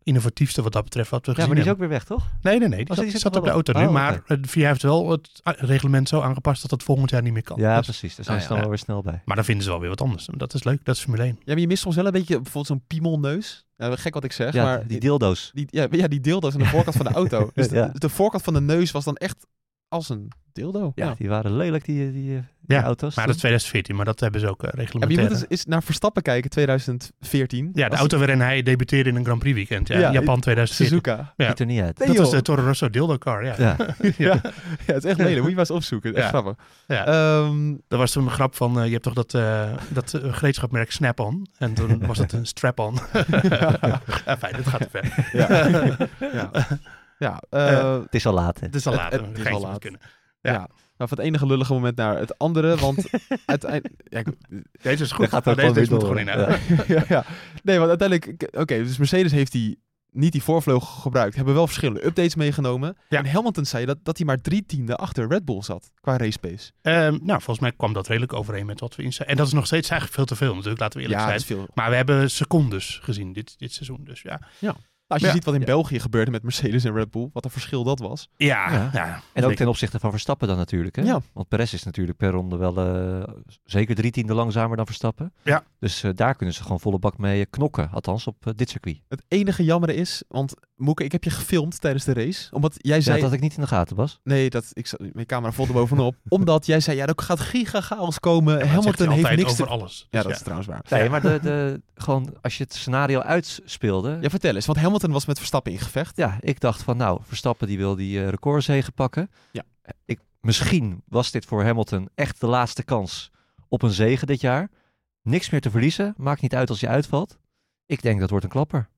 innovatiefste wat dat betreft wat we Ja, gezien maar die is ook weer weg, toch? Nee, nee, nee. Die Oh, zat, die zat op de auto op. nu. Oh, maar de VIA heeft wel het ah, reglement zo aangepast dat het volgend jaar niet meer kan. Ja, Dat- precies. Daar zijn Ah, ze ja. dan wel weer snel bij. maar dan vinden ze wel weer wat anders. Dat is leuk. Dat is Formule 1. Ja, maar je mist soms wel een beetje bijvoorbeeld zo'n piemelneus. Ja, gek wat ik zeg, Ja, maar die dildo's. die, ja, ja, die dildo's aan de voorkant van de auto. Dus de voorkant van de neus was dan echt als een dildo. Ja, Ja. die waren lelijk, die, die, die, Ja, auto's. Maar dat is 2014, maar dat hebben ze ook uh, Ja, maar je reglementair. moet eens, eens naar Verstappen kijken, 2014. ja, de auto waarin hij debuteerde in een Grand Prix weekend. Ja, Ja, Japan 2014. Suzuka. Ja. ziet er niet uit. Nee, Dat was de Toro Rosso dildo car, ja. Ja. ja. ja, het is echt lelijk. Moet je maar eens opzoeken. Echt Ja. grappig. Ja. Ehm, Dat was toen een grap van, eh, je hebt toch dat, eh dat eh, gereedschapmerk Snap-on? En toen was het een strap-on. ja, fijn, dit gaat te ver. ja. ja. ja eh, Het is al laat, hè? Het is al Het- laat. het is al laat. Kunnen. ja. ja. Nou, van het enige lullige moment naar het andere, want uiteindelijk... Ja, Deze is goed. gaat ook deze gewoon deze moet gewoon in. ja, ja. Nee, want uiteindelijk... Oké, dus Mercedes heeft die niet die voorvleugel gebruikt. Hebben wel verschillende updates meegenomen. Ja. En Hamilton zei dat, dat hij maar drie tiende achter Red Bull zat qua race pace. Ehm, nou, volgens mij kwam dat redelijk overeen met wat we in En dat is nog steeds eigenlijk veel te veel natuurlijk, laten we eerlijk ja, zijn. veel. Maar we hebben secondes gezien dit, dit seizoen. Dus ja. Ja. Als je Ja. ziet wat in Ja. België gebeurde met Mercedes en Red Bull, wat een verschil dat was. Ja, Ja. ja. En ook ten opzichte van Verstappen dan natuurlijk. Hè? Ja. Want Perez is natuurlijk per ronde wel eh, zeker drie tienden langzamer dan Verstappen. Ja. Dus eh, daar kunnen ze gewoon volle bak mee knokken. Althans op eh, dit circuit. Het enige jammer is, want Moeke, ik heb je gefilmd tijdens de race. Omdat jij zei... Ja, dat ik niet in de gaten was. Nee, dat, ik, zat- mijn camera volgde bovenop. omdat jij zei, ja, er gaat giga chaos komen. Ja, Hamilton heeft niks te... over alles. Ja, dat is trouwens waar. Nee, maar de, de, gewoon als je het scenario uitspeelde. Ja, vertel eens. Want Hamilton was met Verstappen in gevecht. Ja, ik dacht van nou, Verstappen die wil die eh recordzege pakken. Ja. Ik, misschien was dit voor Hamilton echt de laatste kans op een zege dit jaar. Niks meer te verliezen. Maakt niet uit als je uitvalt. Ik denk dat wordt een klapper.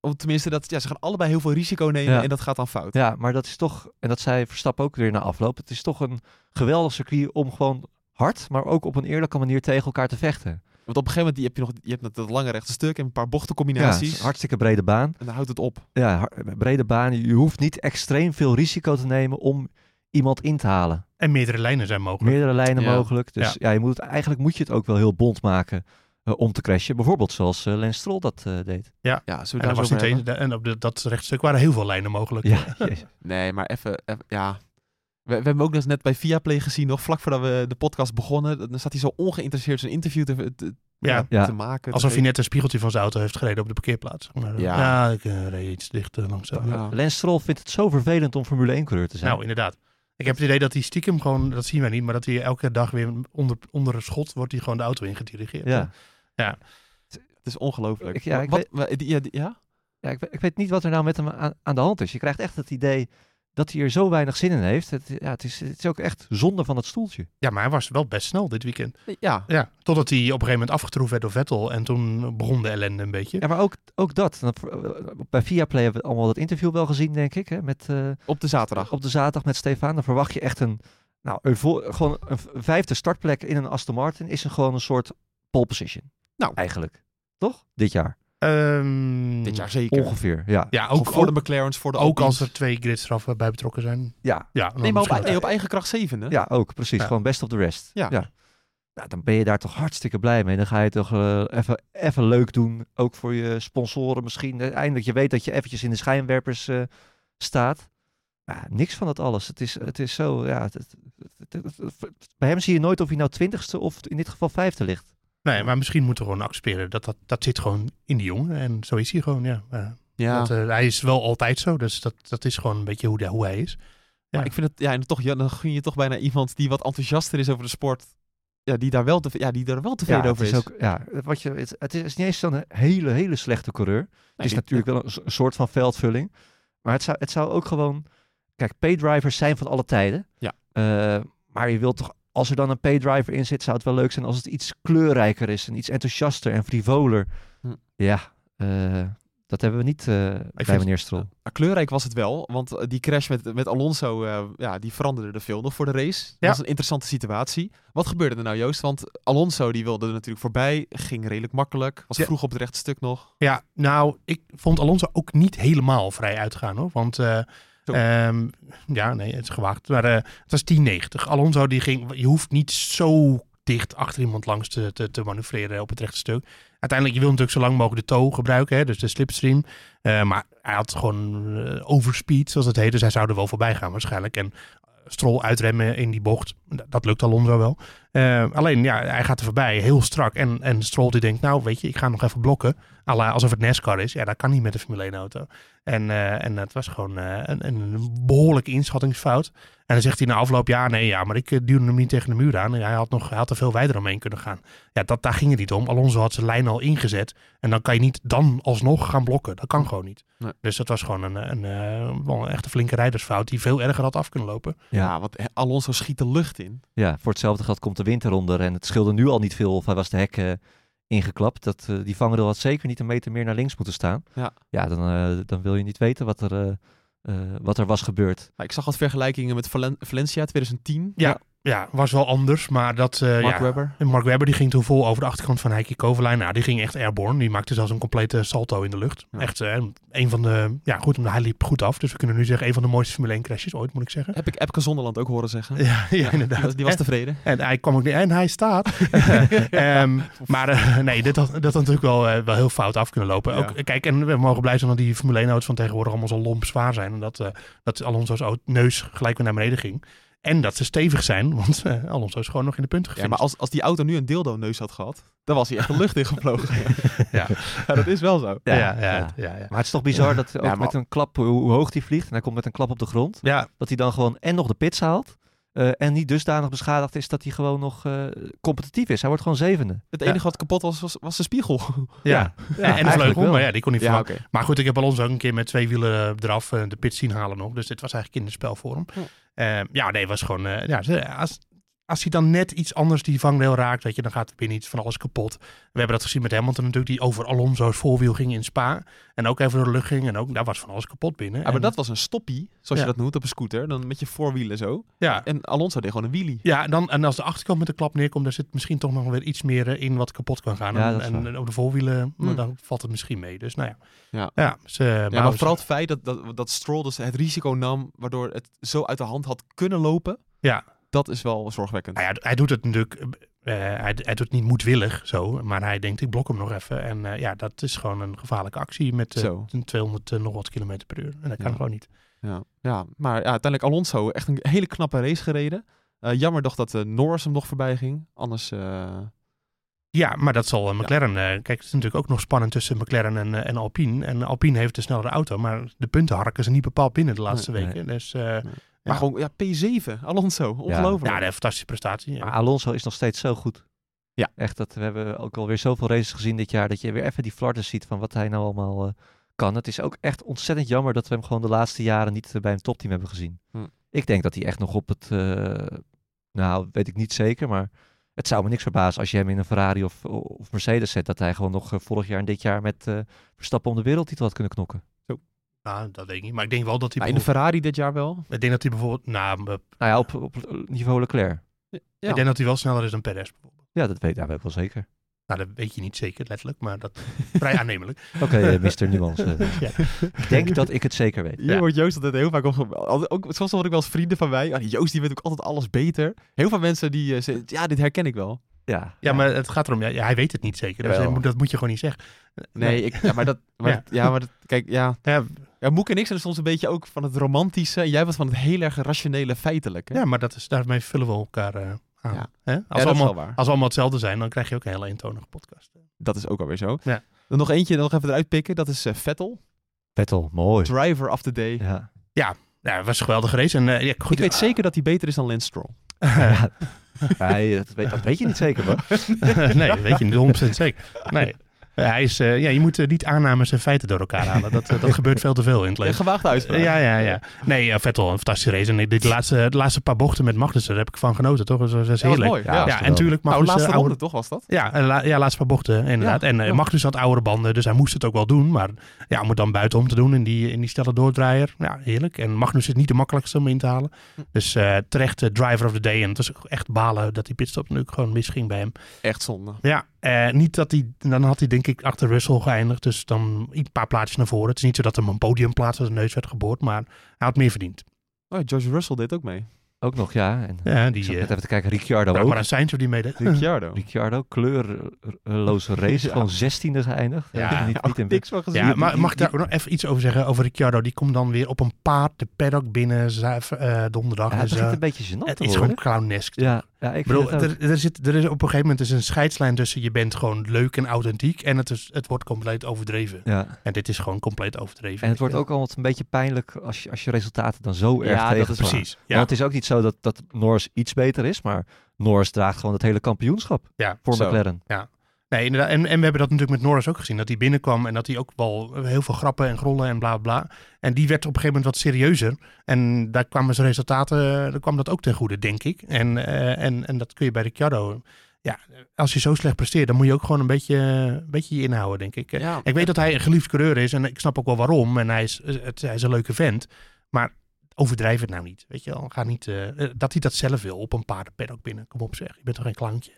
Of tenminste, dat, ja, ze gaan allebei heel veel risico nemen Ja. en dat gaat dan fout. Ja, maar dat is toch, en dat zei Verstappen ook weer na afloop. Het is toch een geweldig circuit om gewoon hard, maar ook op een eerlijke manier tegen elkaar te vechten. Want op een gegeven moment die heb je nog je hebt dat lange rechte stuk en een paar Ja, bochtencombinaties. een hartstikke brede baan. En dan houdt het op. Ja, brede baan. Je hoeft niet extreem veel risico te nemen om iemand in te halen. En meerdere lijnen zijn mogelijk. Meerdere lijnen Ja. mogelijk. Dus Ja. ja, je moet het, eigenlijk moet je het ook wel heel bond maken om te crashen. Bijvoorbeeld zoals eh Lance Stroll dat eh, deed. Ja, we En, daar was en op de, dat rechtstuk waren heel veel lijnen mogelijk. Ja. Nee, maar even, ja. We, we hebben ook dus net bij Viaplay gezien, nog vlak voordat we de podcast begonnen. Dan staat hij zo ongeïnteresseerd zijn interview te, te, Ja, Ja. maken. alsof hij net een spiegeltje van zijn auto heeft gereden op de parkeerplaats. Maar, Ja. ja. ik eh, reed iets dichter langzaam. Ja. Lance Stroll vindt het zo vervelend om Formule 1-coureur te zijn. Nou, inderdaad. Ik heb het idee dat hij stiekem gewoon, dat zien wij niet, maar dat hij elke dag weer onder, onder een schot wordt hij gewoon de auto ingedirigeerd. ja. Het is ongelooflijk. Ik- ja, ik wat, wa- die- ja, die- ja? Ja, ik, ik weet niet wat er nou met hem aan, aan de hand is. Je krijgt echt het idee dat hij er zo weinig zin in heeft. Het, ja, het, is, het is ook echt zonde van het stoeltje. Ja, maar hij was wel best snel dit weekend. Ja. Ja, totdat hij op een gegeven moment afgetroefd werd door Vettel en toen begon de ellende een beetje. Ja, maar ook, ook dat. Dat- Bij Viaplay hebben we allemaal dat interview wel gezien, denk ik. Hè, met, eh, Op de zaterdag. op de zaterdag met Stefan. Dan verwacht je echt een, nou, een, vo- gewoon een vijfde startplek in een Aston Martin. Is een, gewoon een soort pole position. Nou. Eigenlijk. Toch? Dit jaar. Ehm, Dit jaar zeker. Ongeveer, ja. Ja, Ook voor ook, de McLaren's, voor de ook als er twee gridstraffen bij betrokken zijn. Ja, Ja, Nee, maar op, nee, eigen kracht zevende. Ja, ook precies. Ja. Gewoon best of the rest. Ja. Nou, dan ben je daar toch hartstikke blij mee. Dan ga je toch eh, even, even leuk doen. Ook voor je sponsoren misschien. Eh, Eindelijk, je weet dat je eventjes in de schijnwerpers eh, staat. Ja, niks van dat alles. Het is, het is zo, ja. het- het- het- het- het- bij hem zie je nooit of hij nou twintigste of in dit geval vijfde ligt. Nee, maar misschien moeten we gewoon accepteren dat, dat dat zit gewoon in die jongen. En zo is hij gewoon, ja. ja. Ja. Dat, eh, hij is wel altijd zo, dus dat, dat is gewoon een beetje hoe, de, hoe hij is. Maar Ja. ik vind het, ja, en toch, ja, dan gun je toch bijna iemand die wat enthousiaster is over de sport. Ja, die daar wel, te, ja, die daar wel tevreden ja, over is. is ook, ja, wat je, het, het is niet eens zo'n hele, hele slechte coureur. Het is natuurlijk wel een, een soort van veldvulling. Maar het zou, het zou ook gewoon... Kijk, paydrivers zijn van alle tijden. Ja. Eh, maar je wilt toch... Als er dan een paydriver in zit, zou het wel leuk zijn als het iets kleurrijker is. En iets enthousiaster en frivoler. Hm. Ja, eh, dat hebben we niet eh, bij meneer Stroll. Ja, kleurrijk was het wel, want eh, die crash met, met Alonso, eh, ja, die veranderde er veel nog voor de race. Dat was een interessante situatie. Wat gebeurde er nou, Joost? Want Alonso die wilde er natuurlijk voorbij, ging redelijk makkelijk, was Ja. vroeg op het rechte stuk nog. Ja, nou, ik vond Alonso ook niet helemaal vrij uitgaan hoor. Want eh, ehm, ja, nee, het is gewaagd. Maar eh, het was 10-90. Alonso die ging, je hoeft niet zo dicht achter iemand langs te, te, te manoeuvreren op het rechte stuk. Uiteindelijk, je wil natuurlijk zo lang mogelijk de toe gebruiken, hè, dus de slipstream. Eh, maar hij had gewoon eh, overspeed, zoals het heet. Dus hij zou er wel voorbij gaan waarschijnlijk. En Strol uitremmen in die bocht, dat lukt Alonso wel. Eh, alleen, ja, hij gaat er voorbij, heel strak. En, en Stroll die denkt, nou weet je, ik ga nog even blokken. la alsof het NASCAR is. Ja, dat kan niet met een Formule 1 auto. En, eh, en het was gewoon eh, een, een behoorlijke inschattingsfout. En dan zegt hij na afloop, ja nee, ja, maar ik eh, duwde hem niet tegen de muur aan. En hij had, nog, hij had er veel wijder omheen kunnen gaan. Ja, dat, daar ging het niet om. Alonso had zijn lijn al ingezet. En dan kan je niet dan alsnog gaan blokken. Dat kan gewoon niet. Nee. Dus dat was gewoon een, een, eh, wel een echte flinke rijdersfout die veel erger had af kunnen lopen. Ja, want Alonso schiet de lucht in. Ja, voor hetzelfde geld komt de wind eronder. En het scheelde nu al niet veel of hij was de hek eh, ingeklapt. Dat, eh, die vangrail had zeker niet een meter meer naar links moeten staan. Ja. Ja, dan, eh, dan wil je niet weten wat er, eh, eh, wat er was gebeurd. Ik zag wat vergelijkingen met Valen- Valencia 2010. Ja. Ja, was wel anders. Maar dat... eh, Mark ja, Webber. Mark Webber die ging toen vol over de achterkant van Heikki Kovalainen. Nou, die ging echt airborne. Die maakte zelfs een complete salto in de lucht. Ja. Echt eh, een van de... Ja, goed, hij liep goed af. Dus we kunnen nu zeggen een van de mooiste Formule 1 crashes ooit, moet ik zeggen. Heb ik Epke Zonderland ook horen zeggen. Ja, ja, inderdaad. Die was En- tevreden. En hij kwam ook niet. En hij staat. Ehm, maar eh, nee, dit had, dat had natuurlijk wel, wel heel fout af kunnen lopen. Ook. Kijk, en we mogen blij zijn dat die Formule 1 auto's van tegenwoordig allemaal zo lomp zwaar zijn. En dat, dat Alonso's neus gelijk weer naar beneden ging. En dat ze stevig zijn, want eh, Alonso is gewoon nog in de punten Ja, gefinished. maar als, als die auto nu een dildo-neus had gehad, dan was hij echt de lucht ingevlogen. Ja. ja, dat is wel zo. ja, ja, ja. ja, ja, ja. Maar het is toch bizar dat ook Ja, maar- met een klap, hoe, hoe hoog die vliegt, en hij komt met een klap op de grond, Ja, dat hij dan gewoon en nog de pits haalt. eh, en niet dusdanig beschadigd is dat hij gewoon nog eh, competitief is. Hij wordt gewoon zevende. Het enige wat kapot was, was, was de spiegel. ja. Ja, en de vleugel, wel. maar ja, die kon niet Ja, vervangen. oké. Maar goed, ik heb Alonso ook een keer met twee wielen eraf de pit zien halen nog. Dus dit was eigenlijk kinderspel voor hem. Ja. Eh, ja, nee, was gewoon... eh, ja, als hij dan net iets anders die vangrail raakt, weet je, dan gaat er binnen iets van alles kapot. We hebben dat gezien met Hamilton natuurlijk, die over Alonso's voorwiel ging in Spa. En ook even door de lucht ging. En ook daar was van alles kapot binnen. Ja, maar En- dat was een stoppie, zoals Ja. je dat noemt, op een scooter. Dan met je voorwielen zo. ja, En Alonso deed gewoon een wheelie. ja en, dan, en als de achterkant met de klap neerkomt, dan zit misschien toch nog weer iets meer eh, in wat kapot kan gaan. Ja, en, en, en op de voorwielen, Hmm. dan valt het misschien mee. Dus nou ja. Ja. Ja, Ja, bouwen maar vooral het feit dat, dat, dat Stroll dus het risico nam, waardoor het zo uit de hand had kunnen lopen. Ja. Dat is wel zorgwekkend. Nou ja, hij doet het natuurlijk. eh, hij, hij doet het niet moedwillig zo, maar hij denkt: ik blok hem nog even. En eh, ja, dat is gewoon een gevaarlijke actie met eh, een 200 eh, nog wat kilometer per uur. En dat kan Ja. gewoon niet. Ja, ja maar ja, uiteindelijk Alonso echt een hele knappe race gereden. Eh, jammer toch dat eh, Norris hem nog voorbij ging. Anders, eh, Ja, maar dat zal eh, McLaren. eh, kijk, het is natuurlijk ook nog spannend tussen McLaren en, eh, en Alpine. En Alpine heeft de snellere auto, maar de punten harken ze niet bepaald binnen de laatste Nee, weken. Dus eh, maar gewoon ja, P7, Alonso, ongelooflijk. ja, een fantastische prestatie. Ja. Maar Alonso is nog steeds zo goed. Ja. Echt, dat, we hebben ook alweer zoveel races gezien dit jaar, dat je weer even die flarden ziet van wat hij nou allemaal eh, kan. Het is ook echt ontzettend jammer dat we hem gewoon de laatste jaren niet eh, bij een topteam hebben gezien. Hm. Ik denk dat hij echt nog op het, eh, nou weet ik niet zeker, maar het zou me niks verbazen als je hem in een Ferrari of, of Mercedes zet, dat hij gewoon nog vorig jaar en dit jaar met eh, Verstappen om de wereldtitel had kunnen knokken. Nou, dat weet ik niet. Maar ik denk wel dat hij. Maar in de Ferrari dit jaar wel. Ik denk dat hij bijvoorbeeld. Nou, Nou ja, op, op niveau Leclerc. Ja. ik denk dat hij wel sneller is dan Perez. bijvoorbeeld. Ja, dat weet, ja, ik wel zeker. Nou, dat weet je niet zeker, letterlijk, maar dat vrij aannemelijk. Oké, eh, Mr. Nuance. Ja. Ik denk dat ik het zeker weet. Hier wordt Joost altijd heel vaak op. Ook, soms word ik wel eens vrienden van mij. Ah, Joost die weet ook altijd alles beter. Heel veel mensen die zeggen, ja, dit herken ik wel. Ja, Ja, maar het gaat erom, ja, ja, hij weet het niet zeker. Dus dat moet je gewoon niet zeggen. Nee, ik, ja, maar dat, maar Ja. dat- ja, maar dat, kijk, ja. Ja. Moek en ik zijn soms een beetje ook van het romantische. Jij was van het heel erg rationele feitelijke. ja, maar dat is, daarmee vullen we elkaar eh, aan. Ja. Hè? Als, Ja, is allemaal, wel waar. als we allemaal hetzelfde zijn, dan krijg je ook een hele eentonige podcast. Dat is ook alweer zo. Ja. Dan nog eentje, nog even eruit pikken. Dat is eh, Vettel. Vettel, mooi. Driver of the day. Ja. Ja, het was een geweldige race. En, eh, ja, goed, ik weet zeker dat hij beter is dan Lance Stroll. Ja. Nee, dat, weet, dat weet je niet zeker, hoor. nee, dat weet je niet 100% zeker. Nee. Hij is, eh, ja, je moet eh, niet aannames en feiten door elkaar halen. Dat, eh, dat gebeurt veel te veel in het leven. gewaagde uitspraak. Ja, ja, ja. Nee, Vettel, een fantastische race. En de, laatste, de laatste paar bochten met Magnussen, daar heb ik van genoten, toch? Dat was, dat is Ja, was heerlijk. mooi. Ja, en natuurlijk Nou, Magnussen... laatste oude- ronde toch was dat? Ja, la- ja, laatste paar bochten, inderdaad. En eh ja. Magnus had oude banden, dus hij moest het ook wel doen. Maar ja, om het dan buitenom te doen in die, in die snelle doordraaier. Ja, heerlijk. En Magnus is niet de makkelijkste om in te halen. Hm. Dus terecht driver of the day. En het was echt balen dat die pitstop natuurlijk gewoon misging bij hem. Echt zonde. Ja, eh, niet dat hij... Dan had hij denk ik achter Russell geëindigd. Dus dan een paar plaatjes naar voren. Het is niet zo dat hem een podiumplaats als een neus werd geboord. Maar hij had meer verdiend. Oh, George Russell deed ook mee. Ook nog, ja. En, Ja, ik die... zat eh net even te kijken, Ricciardo ook. maar Sainz of die meedeed. Ricciardo. Ricciardo, kleurloze race, Ja. gewoon zestiende geëindigd. Ja, Eh, niet, niet in niks van gezien. Ja, maar mag ik daar ook nog even iets over zeggen? Over Ricciardo. Die komt dan weer op een paard de paddock binnen zuif- eh, donderdag. Ja, het Dus, begint eh, een beetje gênant het is worden. gewoon clownesk. Ja, ja, ik bedoel, er, er, zit, er is op een gegeven moment is een scheidslijn tussen je bent gewoon leuk en authentiek en het, is, het wordt compleet overdreven. Ja. En dit is gewoon compleet overdreven. En het wordt ook altijd een beetje pijnlijk als je, als je resultaten dan zo erg Ja, dat is precies. Ja, Want het is ook niet zo dat, dat Norris iets beter is, maar Norris draagt gewoon het hele kampioenschap ja. voor Zo. McLaren. Nee, inderdaad. En, en we hebben dat natuurlijk met Norris ook gezien. Dat hij binnenkwam en dat hij ook wel heel veel grappen en grollen en bla bla. En die werd op een gegeven moment wat serieuzer. En daar kwamen zijn resultaten, daar kwam dat ook ten goede, denk ik. En, eh, en, en dat kun je bij Ricciardo. Ja, als je zo slecht presteert, dan moet je ook gewoon een beetje, een beetje je inhouden, denk ik. Ja. Ik weet dat hij een geliefd coureur is en ik snap ook wel waarom. En hij is, het, hij is een leuke vent. Maar overdrijf het nou niet. Weet je wel, ga niet, eh, eh, dat hij dat zelf wil op een paardenpaddock binnen. Kom op zeg, je bent toch geen klantje.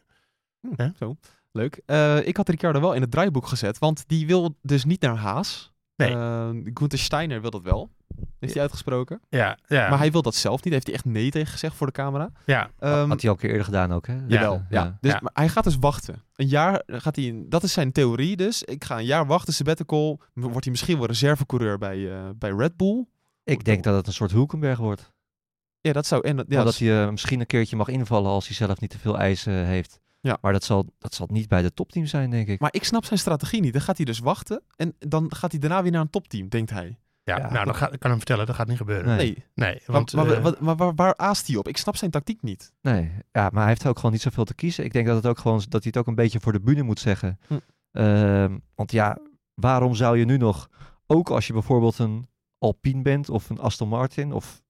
Hè? Zo, leuk. Eh, ik had Ricciardo wel in het draaiboek gezet, want die wil dus niet naar Haas. Nee. Eh, Gunther Steiner wil dat wel. Heeft hij uitgesproken. Ja, ja, Maar hij wil dat zelf niet. Heeft hij echt nee tegen gezegd voor de camera. ja. Ehm, Had hij al een keer eerder gedaan ook, hè? Jawel, ja. Dus, Ja. Maar hij gaat dus wachten. Een jaar gaat hij, in- dat is zijn theorie dus. Ik ga een jaar wachten, sabbatical. Wordt hij misschien wel reservecoureur bij, eh, bij Red Bull. Ik denk dat het een soort Hulkenberg wordt. Ja, dat zou... En, dat- ja, Ja, dat dat hij misschien een keertje mag invallen als hij zelf niet te veel eisen heeft. Ja. Maar dat zal, dat zal niet bij de topteam zijn, denk ik. Maar ik snap zijn strategie niet. Dan gaat hij dus wachten en dan gaat hij daarna weer naar een topteam, denkt hij. ja, Ja, nou, dan ga, ik kan hem vertellen, dat gaat niet gebeuren. Nee. Nee, maar, want... maar, eh, maar waar, waar aast hij op? Ik snap zijn tactiek niet. Nee, ja, maar hij heeft ook gewoon niet zoveel te kiezen. Ik denk dat, het ook gewoon, dat hij het ook een beetje voor de bühne moet zeggen. Hm. Ehm, want ja, waarom zou je nu nog, ook als je bijvoorbeeld een Alpine bent of een Aston Martin, of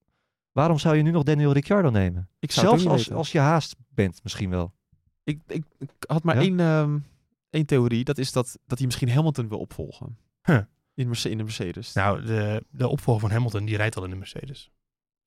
waarom zou je nu nog Daniel Ricciardo nemen? Ik zou Zelfs als, weten. als je haast bent, misschien wel. Ik, ik, ik had maar Ja? één, ehm, één theorie. Dat is dat, dat hij misschien Hamilton wil opvolgen. Huh. In, Merce- in de Mercedes. Nou, de, de opvolger van Hamilton, die rijdt al in de Mercedes.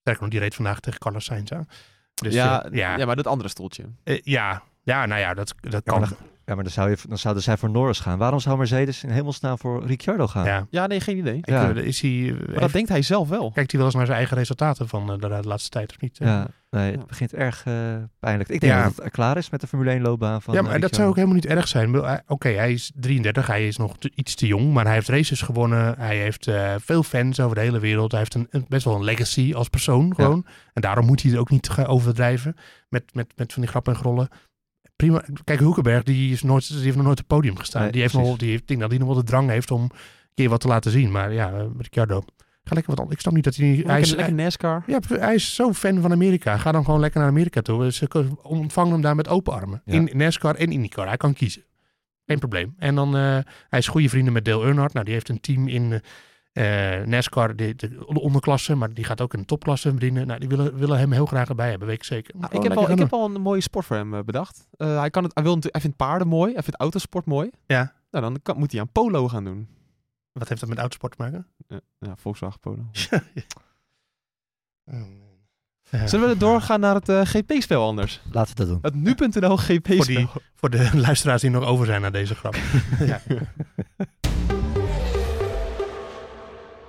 Sterker nog, die reed vandaag tegen Carlos Sainz aan. Dus, ja, eh, ja, ja. maar dat andere stoeltje. eh, ja, ja, nou ja, dat, dat Ja, kan. Ja, maar dan, zou je, dan zouden zij voor Norris gaan. Waarom zou Mercedes in hemelsnaam voor Ricciardo gaan? Ja, Ja, nee, geen idee. Ja. eh, is hij, Maar dat denkt hij zelf wel. kijkt hij wel eens naar zijn eigen resultaten van eh, de, de laatste tijd of niet? eh? Ja, nee, het Ja. begint erg eh, pijnlijk. Ik denk Ja. dat het klaar is met de Formule 1 loopbaan van ja, eh, maar dat zou ook helemaal niet erg zijn. Hij- Oké, hij is 33, hij is nog te- iets te jong, maar hij heeft races gewonnen. Hij heeft eh, veel fans over de hele wereld. Hij heeft een, een- best wel een legacy als persoon gewoon. En daarom moet hij het ook niet gaan overdrijven met, met, met van die grappen en grollen. Prima. Kijk, Hoekenberg, die, is nooit, die heeft nog nooit op het podium gestaan. Nee, die heeft precies. nog, die heeft, ik denk dat hij nog wel de drang heeft om een keer wat te laten zien. Maar ja, eh, Ricciardo, ga lekker wat anders. Ik snap niet dat hij niet... Hij Lekker, is, lekker NASCAR. ja, hij is zo fan van Amerika. Ga dan gewoon lekker naar Amerika toe. Ze k- ontvangen hem daar met open armen. Ja. In NASCAR en IndyCar. Hij kan kiezen. Geen probleem. En dan, eh, hij is goede vrienden met Dale Earnhardt. Nou, die heeft een team in eh NASCAR, de, de onderklasse. Maar die gaat ook in de topklasse bedienen. Nou, die willen, willen hem heel graag erbij hebben, weet ik zeker. Ah, ik, heb al, ik heb al een mooie sport voor hem eh, bedacht. Eh, hij, kan het, hij, wil, natuurlijk- hij vindt paarden mooi. Hij vindt autosport mooi. Ja. Nou, dan kan, moet hij aan polo gaan doen. Wat heeft dat met autosport te maken? Ja, ja Volkswagen polo. Ja. Zullen we doorgaan naar het GP-spel anders? Laten we dat doen. Het nu.nl Voor, GP-spel. voor de luisteraars die nog over zijn naar deze grap. ja.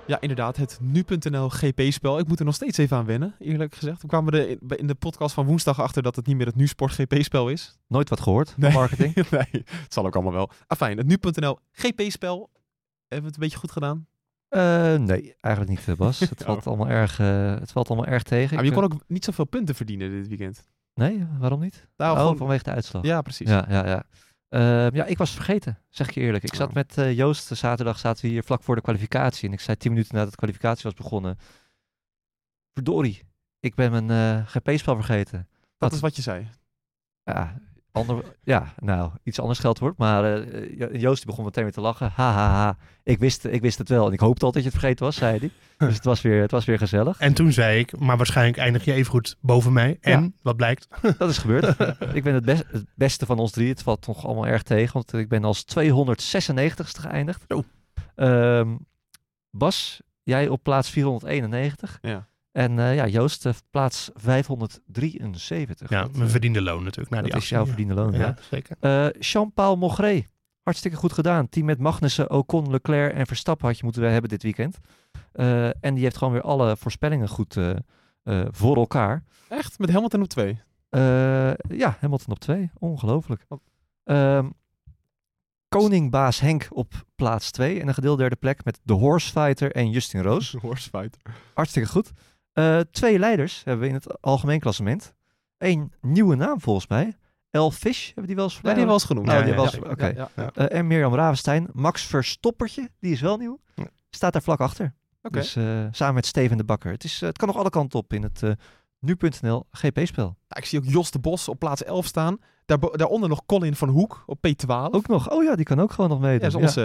Ja, inderdaad, het nu.nl GP-spel. Ik moet er nog steeds even aan wennen, eerlijk gezegd. We kwamen er in- de podcast van woensdag achter dat het niet meer het Nu-sport GP-spel is. Nooit wat gehoord Nee. van marketing. nee, het zal ook allemaal wel. Afijn, het nu.nl GP-spel. Hebben we het een beetje goed gedaan? Eh, nee, eigenlijk niet, eh, Bas. Het, valt allemaal erg, eh, het valt allemaal erg tegen. Maar je kon ook niet zoveel punten verdienen dit weekend. Nee, waarom niet? Nou, oh, gewoon- vanwege de uitslag. Ja, precies. Ja, ja, ja. Ehm, ja, ik was vergeten, zeg ik je eerlijk. Ik zat Oh. met eh, Joost, eh, zaterdag zaten we hier vlak voor de kwalificatie. En ik zei tien minuten nadat de kwalificatie was begonnen. Verdorie, ik ben mijn eh, GP-spel vergeten. Dat is wat je zei. Ja, ander, ja, nou, iets anders geld wordt. Maar eh, Jo- Joost die begon meteen weer te lachen. Ha, ha, ha. Ik wist, ik wist het wel. En ik hoopte al dat je het vergeten was, zei hij. Dus het was weer, het was weer gezellig. En toen zei ik, maar waarschijnlijk eindig je even goed boven mij. En, Ja. wat blijkt? Dat is gebeurd. ik ben het, best, het beste van ons drie. Het valt nog allemaal erg tegen. Want ik ben als 296ste geëindigd. Zo. Ehm, Bas, jij op plaats 491. Ja. En eh, ja, Joost eh, plaats 573. Ja, mijn eh, verdiende loon natuurlijk. Na die dat is jouw verdiende loon, ja. Ja, zeker. Eh, Jean-Paul Mogré. Hartstikke goed gedaan. Team met Magnussen, Ocon, Leclerc en Verstappen had je moeten hebben dit weekend. Eh, en die heeft gewoon weer alle voorspellingen goed eh, eh, voor elkaar. Echt? Met Hamilton op twee? Eh, ja, Hamilton op twee. Ongelooflijk. Ehm Koningbaas Henk op plaats 2 en een gedeelde derde plek met de Horsefighter en Justin Roos. Horsefighter. Hartstikke goed. Eh, twee leiders hebben we in het algemeen klassement. Eén nieuwe naam volgens mij. El Fish, hebben die wel eens Ja, voorbij? die eens genoemd. Ja, die ja, was, ja. oké. Ja, ja. Eh, en Mirjam Ravenstein. Max Verstoppertje, die is wel nieuw. Ja. Staat daar vlak achter. Dus eh, samen met Steven de Bakker. Het, is, eh, het kan nog alle kanten op in het nu.nl GP-spel. Ik zie ook Jos de Bos op plaats 11 staan. Daarbo- daaronder nog Colin van Hoek op P12. Ook nog. Oh ja, die kan ook gewoon nog ja, meedoen. dat is onze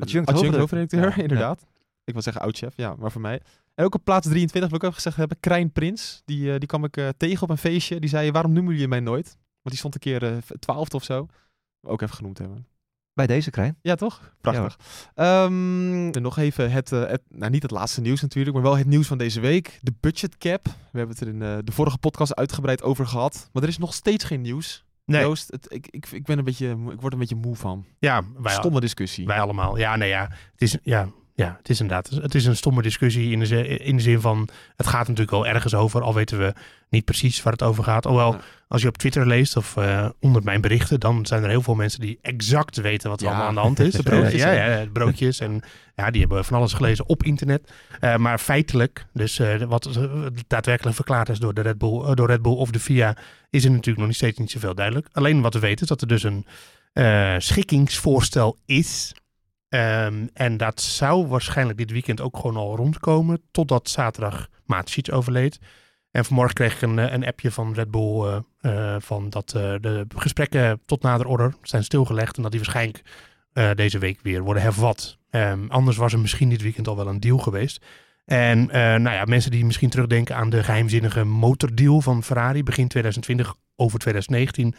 Adjunct adjunct hoofdredacteur. Ja, inderdaad. Ik wil zeggen oud-chef, ja, maar voor mij. En ook op plaats 23 wil ik ook gezegd hebben, Krijn Prins. Die, eh, die kwam ik eh, tegen op een feestje. Die zei, waarom noemen jullie mij nooit? Want die stond een keer eh twaalfde of zo. Ook even genoemd hebben. Bij deze Krijn. Ja, toch? Prachtig. Ehm, en nog even het, eh, het, nou niet het laatste nieuws natuurlijk, maar wel het nieuws van deze week. De budget cap. We hebben het er in de vorige podcast uitgebreid over gehad. Maar er is nog steeds geen nieuws. Nee. Joost, het, ik, ik, ik, ben een beetje, ik word een beetje moe van. Ja, wij, Stomme discussie. wij allemaal. Ja, nee, ja. Het is, ja, ja, het is inderdaad. Het is een stomme discussie in de, zin, in de zin van. Het gaat natuurlijk wel ergens over, al weten we niet precies waar het over gaat. Alhoewel, Ja. als je op Twitter leest of eh, onder mijn berichten, dan zijn er heel veel mensen die exact weten wat er Ja. allemaal aan de hand is. De broodjes, Ja, ja, broodjes. En ja, die hebben van alles gelezen op internet. Eh, maar feitelijk, dus eh, wat daadwerkelijk verklaard is door de Red Bull, door Red Bull of de FIA, is er natuurlijk nog niet steeds niet zoveel duidelijk. Alleen wat we weten is dat er dus een schikkingsvoorstel is. Ehm, en dat zou waarschijnlijk dit weekend ook gewoon al rondkomen. Totdat zaterdag Maatschiets overleed. En vanmorgen kreeg ik een, eh, een appje van Red Bull. eh, eh, van dat de gesprekken tot nader order zijn stilgelegd. En dat die waarschijnlijk deze week weer worden hervat. Ehm, anders was er misschien dit weekend al wel een deal geweest. En nou ja, mensen die misschien terugdenken aan de geheimzinnige motordeal van Ferrari begin 2020 over 2019.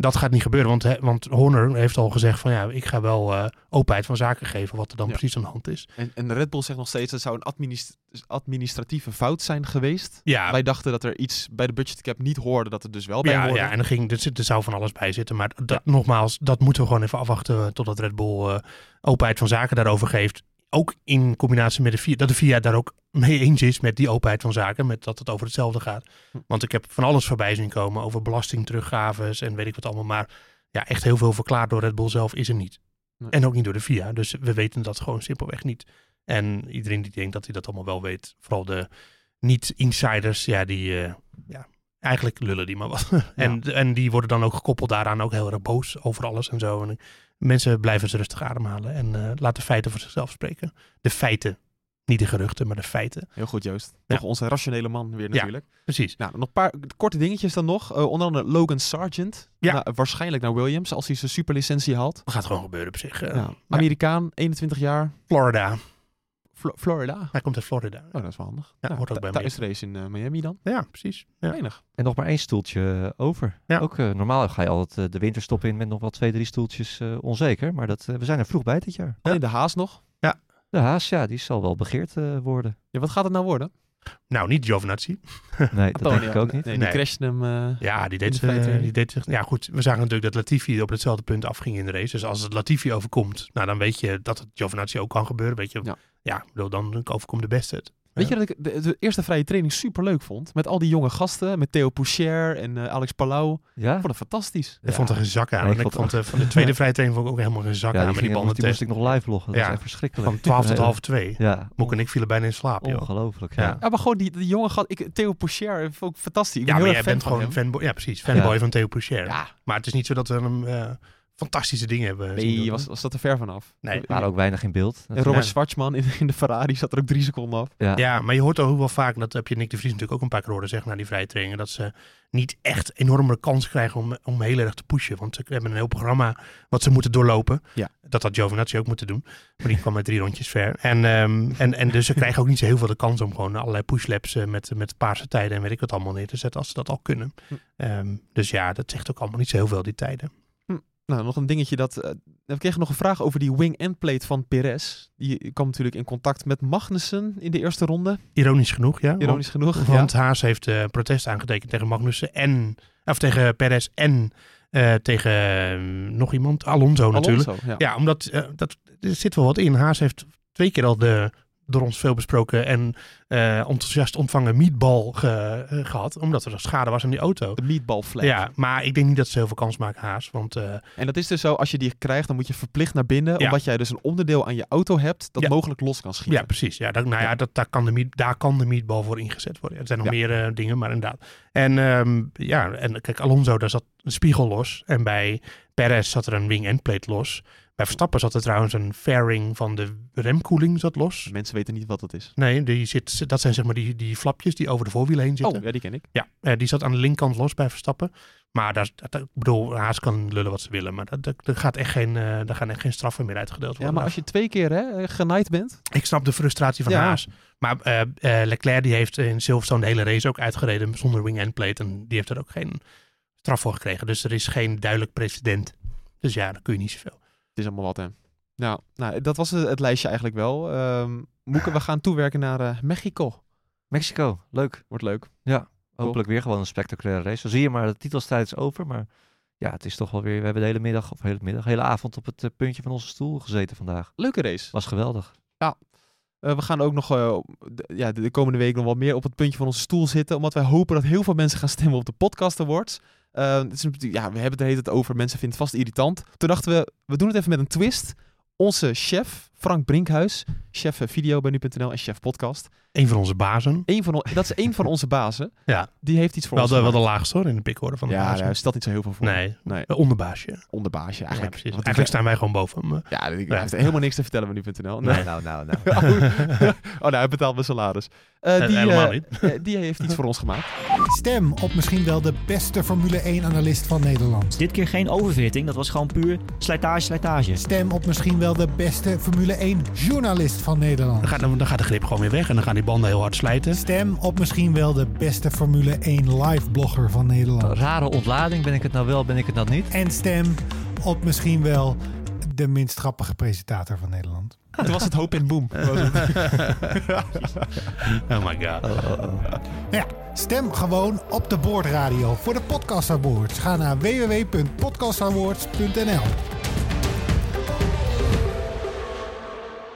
Dat gaat niet gebeuren, want, want Horner heeft al gezegd van ja, ik ga wel eh, openheid van zaken geven wat er dan Ja. precies aan de hand is. En, en Red Bull zegt nog steeds, het zou een administ- administratieve fout zijn geweest. Ja, Wij dachten dat er iets bij de budget cap niet hoorde, dat er dus wel bij ja, hoorde. ja, en er, ging, er, zit, er zou van alles bij zitten. Maar dat, nogmaals, dat moeten we gewoon even afwachten eh, totdat Red Bull eh, openheid van zaken daarover geeft. Ook in combinatie met de VIA, dat de VIA daar ook mee eens is met die openheid van zaken. Met dat het over hetzelfde gaat. Hm. Want ik heb van alles voorbij zien komen over belastingteruggaves en weet ik wat allemaal. Maar ja, echt heel veel verklaard door Red Bull zelf is er niet. Nee. En ook niet door de VIA. Dus we weten dat gewoon simpelweg niet. En iedereen die denkt dat hij dat allemaal wel weet, vooral de niet-insiders, ja, die, eh, ja, eigenlijk lullen die maar wat. en, en die worden dan ook gekoppeld daaraan ook heel erg boos over alles en zo. En mensen blijven ze rustig ademhalen en eh laten feiten voor zichzelf spreken. De feiten. Niet de geruchten, maar de feiten. Heel goed, Joost. Ja. Nog onze rationele man weer Ja. natuurlijk. Precies. Nou, nog een paar korte dingetjes dan nog. Eh, onder andere Logan Sargent. Ja. Nou, waarschijnlijk naar Williams, als hij zijn superlicentie haalt. Dat gaat gewoon gebeuren op zich. eh. Ja. Ja. Amerikaan, 21 jaar. Florida. Flo- Florida. Hij komt uit Florida. Oh, dat is wel handig. Ja, hoort ook bij Thuis race in eh, Miami dan. Ja, precies. Ja. Enig. En nog maar één stoeltje eh, over. Ja. Ook eh, normaal ga je altijd de winterstop in met nog wel twee, drie stoeltjes eh, onzeker. Maar dat, we zijn er vroeg bij dit jaar. Alleen de Haas nog. De Haas, ja, die zal wel begeerd eh, worden. Ja, wat gaat het nou worden? Nou, niet Giovinazzi. Nee, dat denk ik ook niet. Nee, die Nee. crashte hem. eh, Ja, die deed, de zich, die deed zich... Ja, goed. We zagen natuurlijk dat Latifi op hetzelfde punt afging in de race. Dus als het Latifi overkomt, nou, dan weet je dat het Giovinazzi ook kan gebeuren. Weet je, Ja. Ja, ik bedoel, dan overkomt de beste het. Weet je dat ik de, de eerste vrije training super leuk vond? Met al die jonge gasten, met Theo Poucher en eh, Alex Palau. Ik Ja? vond het fantastisch. Ik vond er geen zak aan. Nee, en ik ik vond- eh, van de tweede vrije training vond ik ook helemaal geen zak Ja, aan die, met die banden die moest ik nog live vloggen. Dat Ja. echt verschrikkelijk. Van 12 tot half 2. Ja, Moek en ik vielen bijna in slaap, joh. ongelooflijk. Ja. Ja. Ja, maar gewoon die, die jonge gast. Ik, Theo Poucher vond ik fantastisch. Ik ben Ja, maar jij bent van gewoon fanboy. Ja, precies. Fanboy Ja. van Theo Poucher. Ja, Maar het is niet zo dat we hem eh, fantastische dingen hebben nee, doen. was, was dat er ver vanaf. Nee. Er waren ook weinig in beeld. En Robert Ja. Schwartzman in, in de Ferrari zat er ook drie seconden af. Ja. Ja, maar je hoort ook wel vaak, dat heb je Nick de Vries natuurlijk ook een paar keer horen zeggen na die vrije trainingen, dat ze niet echt enorme kans krijgen om, om heel erg te pushen. Want ze hebben een heel programma wat ze moeten doorlopen. Ja. Dat had Giovinazzi ook moeten doen. Maar die kwam met drie rondjes ver. En, ehm, en, en dus ze krijgen ook niet zo heel veel de kans om gewoon allerlei pushlaps eh, met, met paarse tijden en weet ik wat allemaal neer te zetten als ze dat al kunnen. Hm. Ehm, dus ja, dat zegt ook allemaal niet zo heel veel die tijden. Nou, nog een dingetje dat... eh, we kregen nog een vraag over die wing-end plate van Perez. Die kwam natuurlijk in contact met Magnussen in de eerste ronde. Ironisch genoeg, ja. Ironisch genoeg. Want, ja. want Haas heeft eh, protest aangetekend tegen Magnussen en, of tegen Perez en eh, tegen eh, nog iemand, Alonso natuurlijk. Alonso, ja. Ja, omdat dat, er zit wel wat in. Haas heeft twee keer al de door ons veel besproken en eh, enthousiast ontvangen meatball ge- eh, gehad. Omdat er schade was aan die auto. De meatball flag. Ja, maar ik denk niet dat ze heel veel kans maken, Haas. Want eh, En dat is dus zo, als je die krijgt, dan moet je verplicht naar binnen. Ja. Omdat jij dus een onderdeel aan je auto hebt dat Ja. mogelijk los kan schieten. ja, precies. Ja, dat, nou ja, dat, daar, kan de meat, daar kan de meatball voor ingezet worden. Er zijn nog meer dingen, maar inderdaad. En ehm, ja, en kijk, Alonso, daar zat een spiegel los. En bij Perez zat er een wing-end plate los. Bij Verstappen zat er trouwens een fairing van de remkoeling zat los. Mensen weten niet wat dat is. Nee, die zit, dat zijn zeg maar die, die flapjes die over de voorwielen heen zitten. Oh, ja, die ken ik. Ja, eh, die zat aan de linkerkant los bij Verstappen. Maar daar, dat, ik bedoel, Haas kan lullen wat ze willen. Maar dat, dat, gaat echt geen, eh daar gaan echt geen straffen meer uitgedeeld worden. Ja, maar als je twee keer hè, eh, genaaid bent. Ik snap de frustratie van Ja. Haas. Maar eh, eh, Leclerc die heeft in Silverstone de hele race ook uitgereden zonder wing-end plate. En die heeft er ook geen straf voor gekregen. Dus er is geen duidelijk precedent. Dus ja, dan kun je niet zoveel. Is allemaal wat, hè. Ja, nou, dat was het, het lijstje eigenlijk wel. Ehm Moeke, we gaan toewerken naar eh, Mexico. Mexico, leuk. Wordt leuk. Hopelijk weer gewoon een spectaculaire race. Zo zie je maar, de titelstrijd is over. Maar ja, het is toch wel weer... We hebben de hele middag, of hele middag, hele avond op het eh, puntje van onze stoel gezeten vandaag. Leuke race. Was geweldig. Eh, we gaan ook nog de, ja, de, de komende week nog wat meer op het puntje van onze stoel zitten. Omdat wij hopen dat heel veel mensen gaan stemmen op de podcast awards. Eh, natuurlijk- ja, we hebben het de over. Mensen vinden het vast irritant. Toen dachten we, we doen het even met een twist. Onze chef, Frank Brinkhuis, chef eh, video bij nu.nl en chef podcast. Een van onze bazen. Eén van, dat is één van onze bazen. Ja. Die heeft iets voor Wel ons de, wel de laagste hoor, in de pikorde van de Ja, bazen. hij stelt niet zo heel veel voor. Nee, Nee, een onderbaasje. onderbaasje Ja, eigenlijk. precies. Want Eigenlijk staan wij gewoon boven hem. Ja, hij Ja. heeft helemaal niks te vertellen bij nu.nl. Nou, nou, nou, nou. oh, nou, hij betaalt mijn salaris. Eh, Eh, die, helemaal eh, niet. eh, die heeft iets voor ons gemaakt. Stem op misschien wel de beste Formule 1-analyst van Nederland. Dit keer geen overfitting, dat was gewoon puur slijtage, slijtage. Stem op misschien wel de beste Formule 1-journalist van Nederland. Dan gaat, dan gaat de grip gewoon weer weg en dan gaan die banden heel hard slijten. Stem op misschien wel de beste Formule 1 live-blogger van Nederland. Rare ontlading. Ben ik het nou wel, ben ik het nou niet? En stem op misschien wel de minst grappige presentator van Nederland. Toen was het hoop en boom. Oh my god. Oh, oh, oh. Nou ja, stem gewoon op de Boordradio voor de Podcast Awards. Ga naar www.podcastawards.nl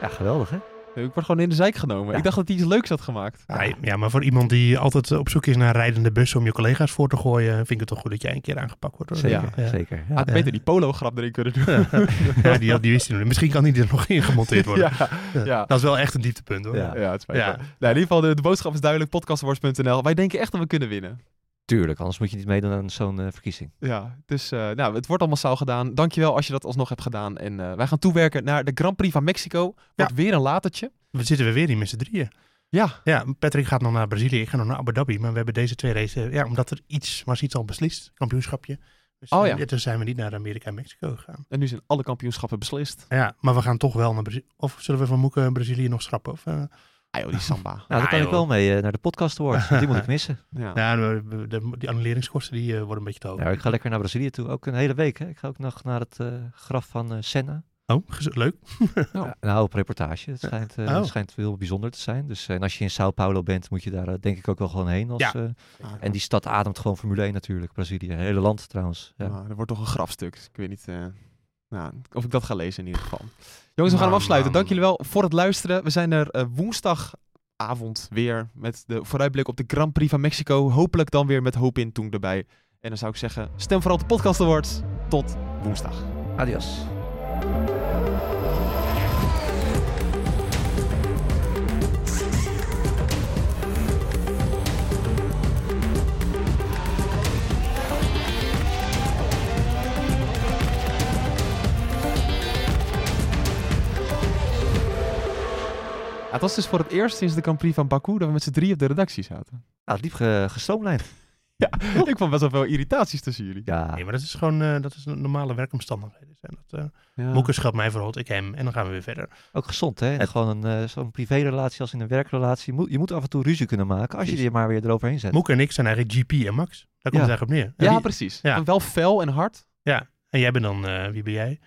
Ja, geweldig hè? Ik word gewoon in de zijk genomen. Ja. Ik dacht dat hij iets leuks had gemaakt. Ja, ja, maar voor iemand die altijd op zoek is naar rijdende bussen om je collega's voor te gooien, vind ik het toch goed dat jij een keer aangepakt wordt. Hoor. Zeker, Ja. zeker. Ja, Had beter die polo-grap erin kunnen doen. Ja, die, die wist hij nog niet. Misschien kan die er nog in gemonteerd worden. ja, ja. Dat is wel echt een dieptepunt hoor. Ja. Ja, het. Nou, in ieder geval, de, de boodschap is duidelijk. Podcastawards.nl. Wij denken echt dat we kunnen winnen. Tuurlijk, anders moet je niet meedoen aan zo'n eh, verkiezing. Ja, dus eh, nou, het wordt allemaal massaal gedaan. Dankjewel als je dat alsnog hebt gedaan. En eh, wij gaan toewerken naar de Grand Prix van Mexico. Wordt weer een latertje. We zitten we weer hier met z'n drieën. Ja, Ja, Patrick gaat nog naar Brazilië, ik ga nog naar Abu Dhabi. Maar we hebben deze twee races, ja, omdat er iets, was iets al beslist, kampioenschapje. Dus Oh ja. toen zijn we niet naar Amerika en Mexico gegaan. en nu zijn alle kampioenschappen beslist. Ja, maar we gaan toch wel naar Brazilië. Of zullen we van Moeken en Brazilië nog schrappen? Of, joh, die samba. Nou, daar Ja, kan ik wel mee eh, naar de podcast awards. Die moet ik missen. Ja. ja, de, de- die annuleringskosten die eh, worden een beetje te hoog. Ja, ik ga lekker naar Brazilië toe. Ook een hele week. Hè. Ik ga ook nog naar het eh, graf van Senna. Oh, leuk. Ja, nou, op reportage. Het schijnt, eh, Oh. het schijnt heel bijzonder te zijn. Dus eh, en als je in Sao Paulo bent, moet je daar denk ik ook wel gewoon heen. Als, Ja. eh, en die stad ademt gewoon Formule 1 natuurlijk. Brazilië, het hele land trouwens. Ja. Nou, er wordt toch een grafstuk. Ik weet niet eh, nou, of ik dat ga lezen in ieder geval. Jongens, we gaan hem afsluiten. man. Dank jullie wel voor het luisteren. We zijn er eh, woensdagavond weer met de vooruitblik op de Grand Prix van Mexico. Hopelijk dan weer met Hoop in Toen erbij. En dan zou ik zeggen, stem vooral op de podcast awards. Tot woensdag. Adios. Het was dus voor het eerst sinds de Grand Prix van Baku dat we met z'n drie op de redactie zaten. Nou, liep ge gestroomlijnd. ik vond best wel veel irritaties tussen jullie. Ja, Nee, maar dat is gewoon eh, dat is een normale werkomstandigheden. Zijn dat, eh Ja. Mij verhoord, ik hem. En dan gaan we weer verder. ook gezond hè. En gewoon een, eh, zo'n privérelatie als in een werkrelatie. Je moet, je moet af en toe ruzie kunnen maken als je er maar weer eroverheen zet. Moeke en ik zijn eigenlijk GP en Max. Daar komt Ja. het eigenlijk op neer. En Ja, wie- precies. Ja. En wel fel en hard. Ja, en jij bent dan, eh, wie ben jij?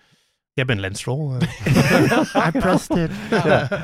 Jij bent Lance Stroll. eh. I pressed it. ja.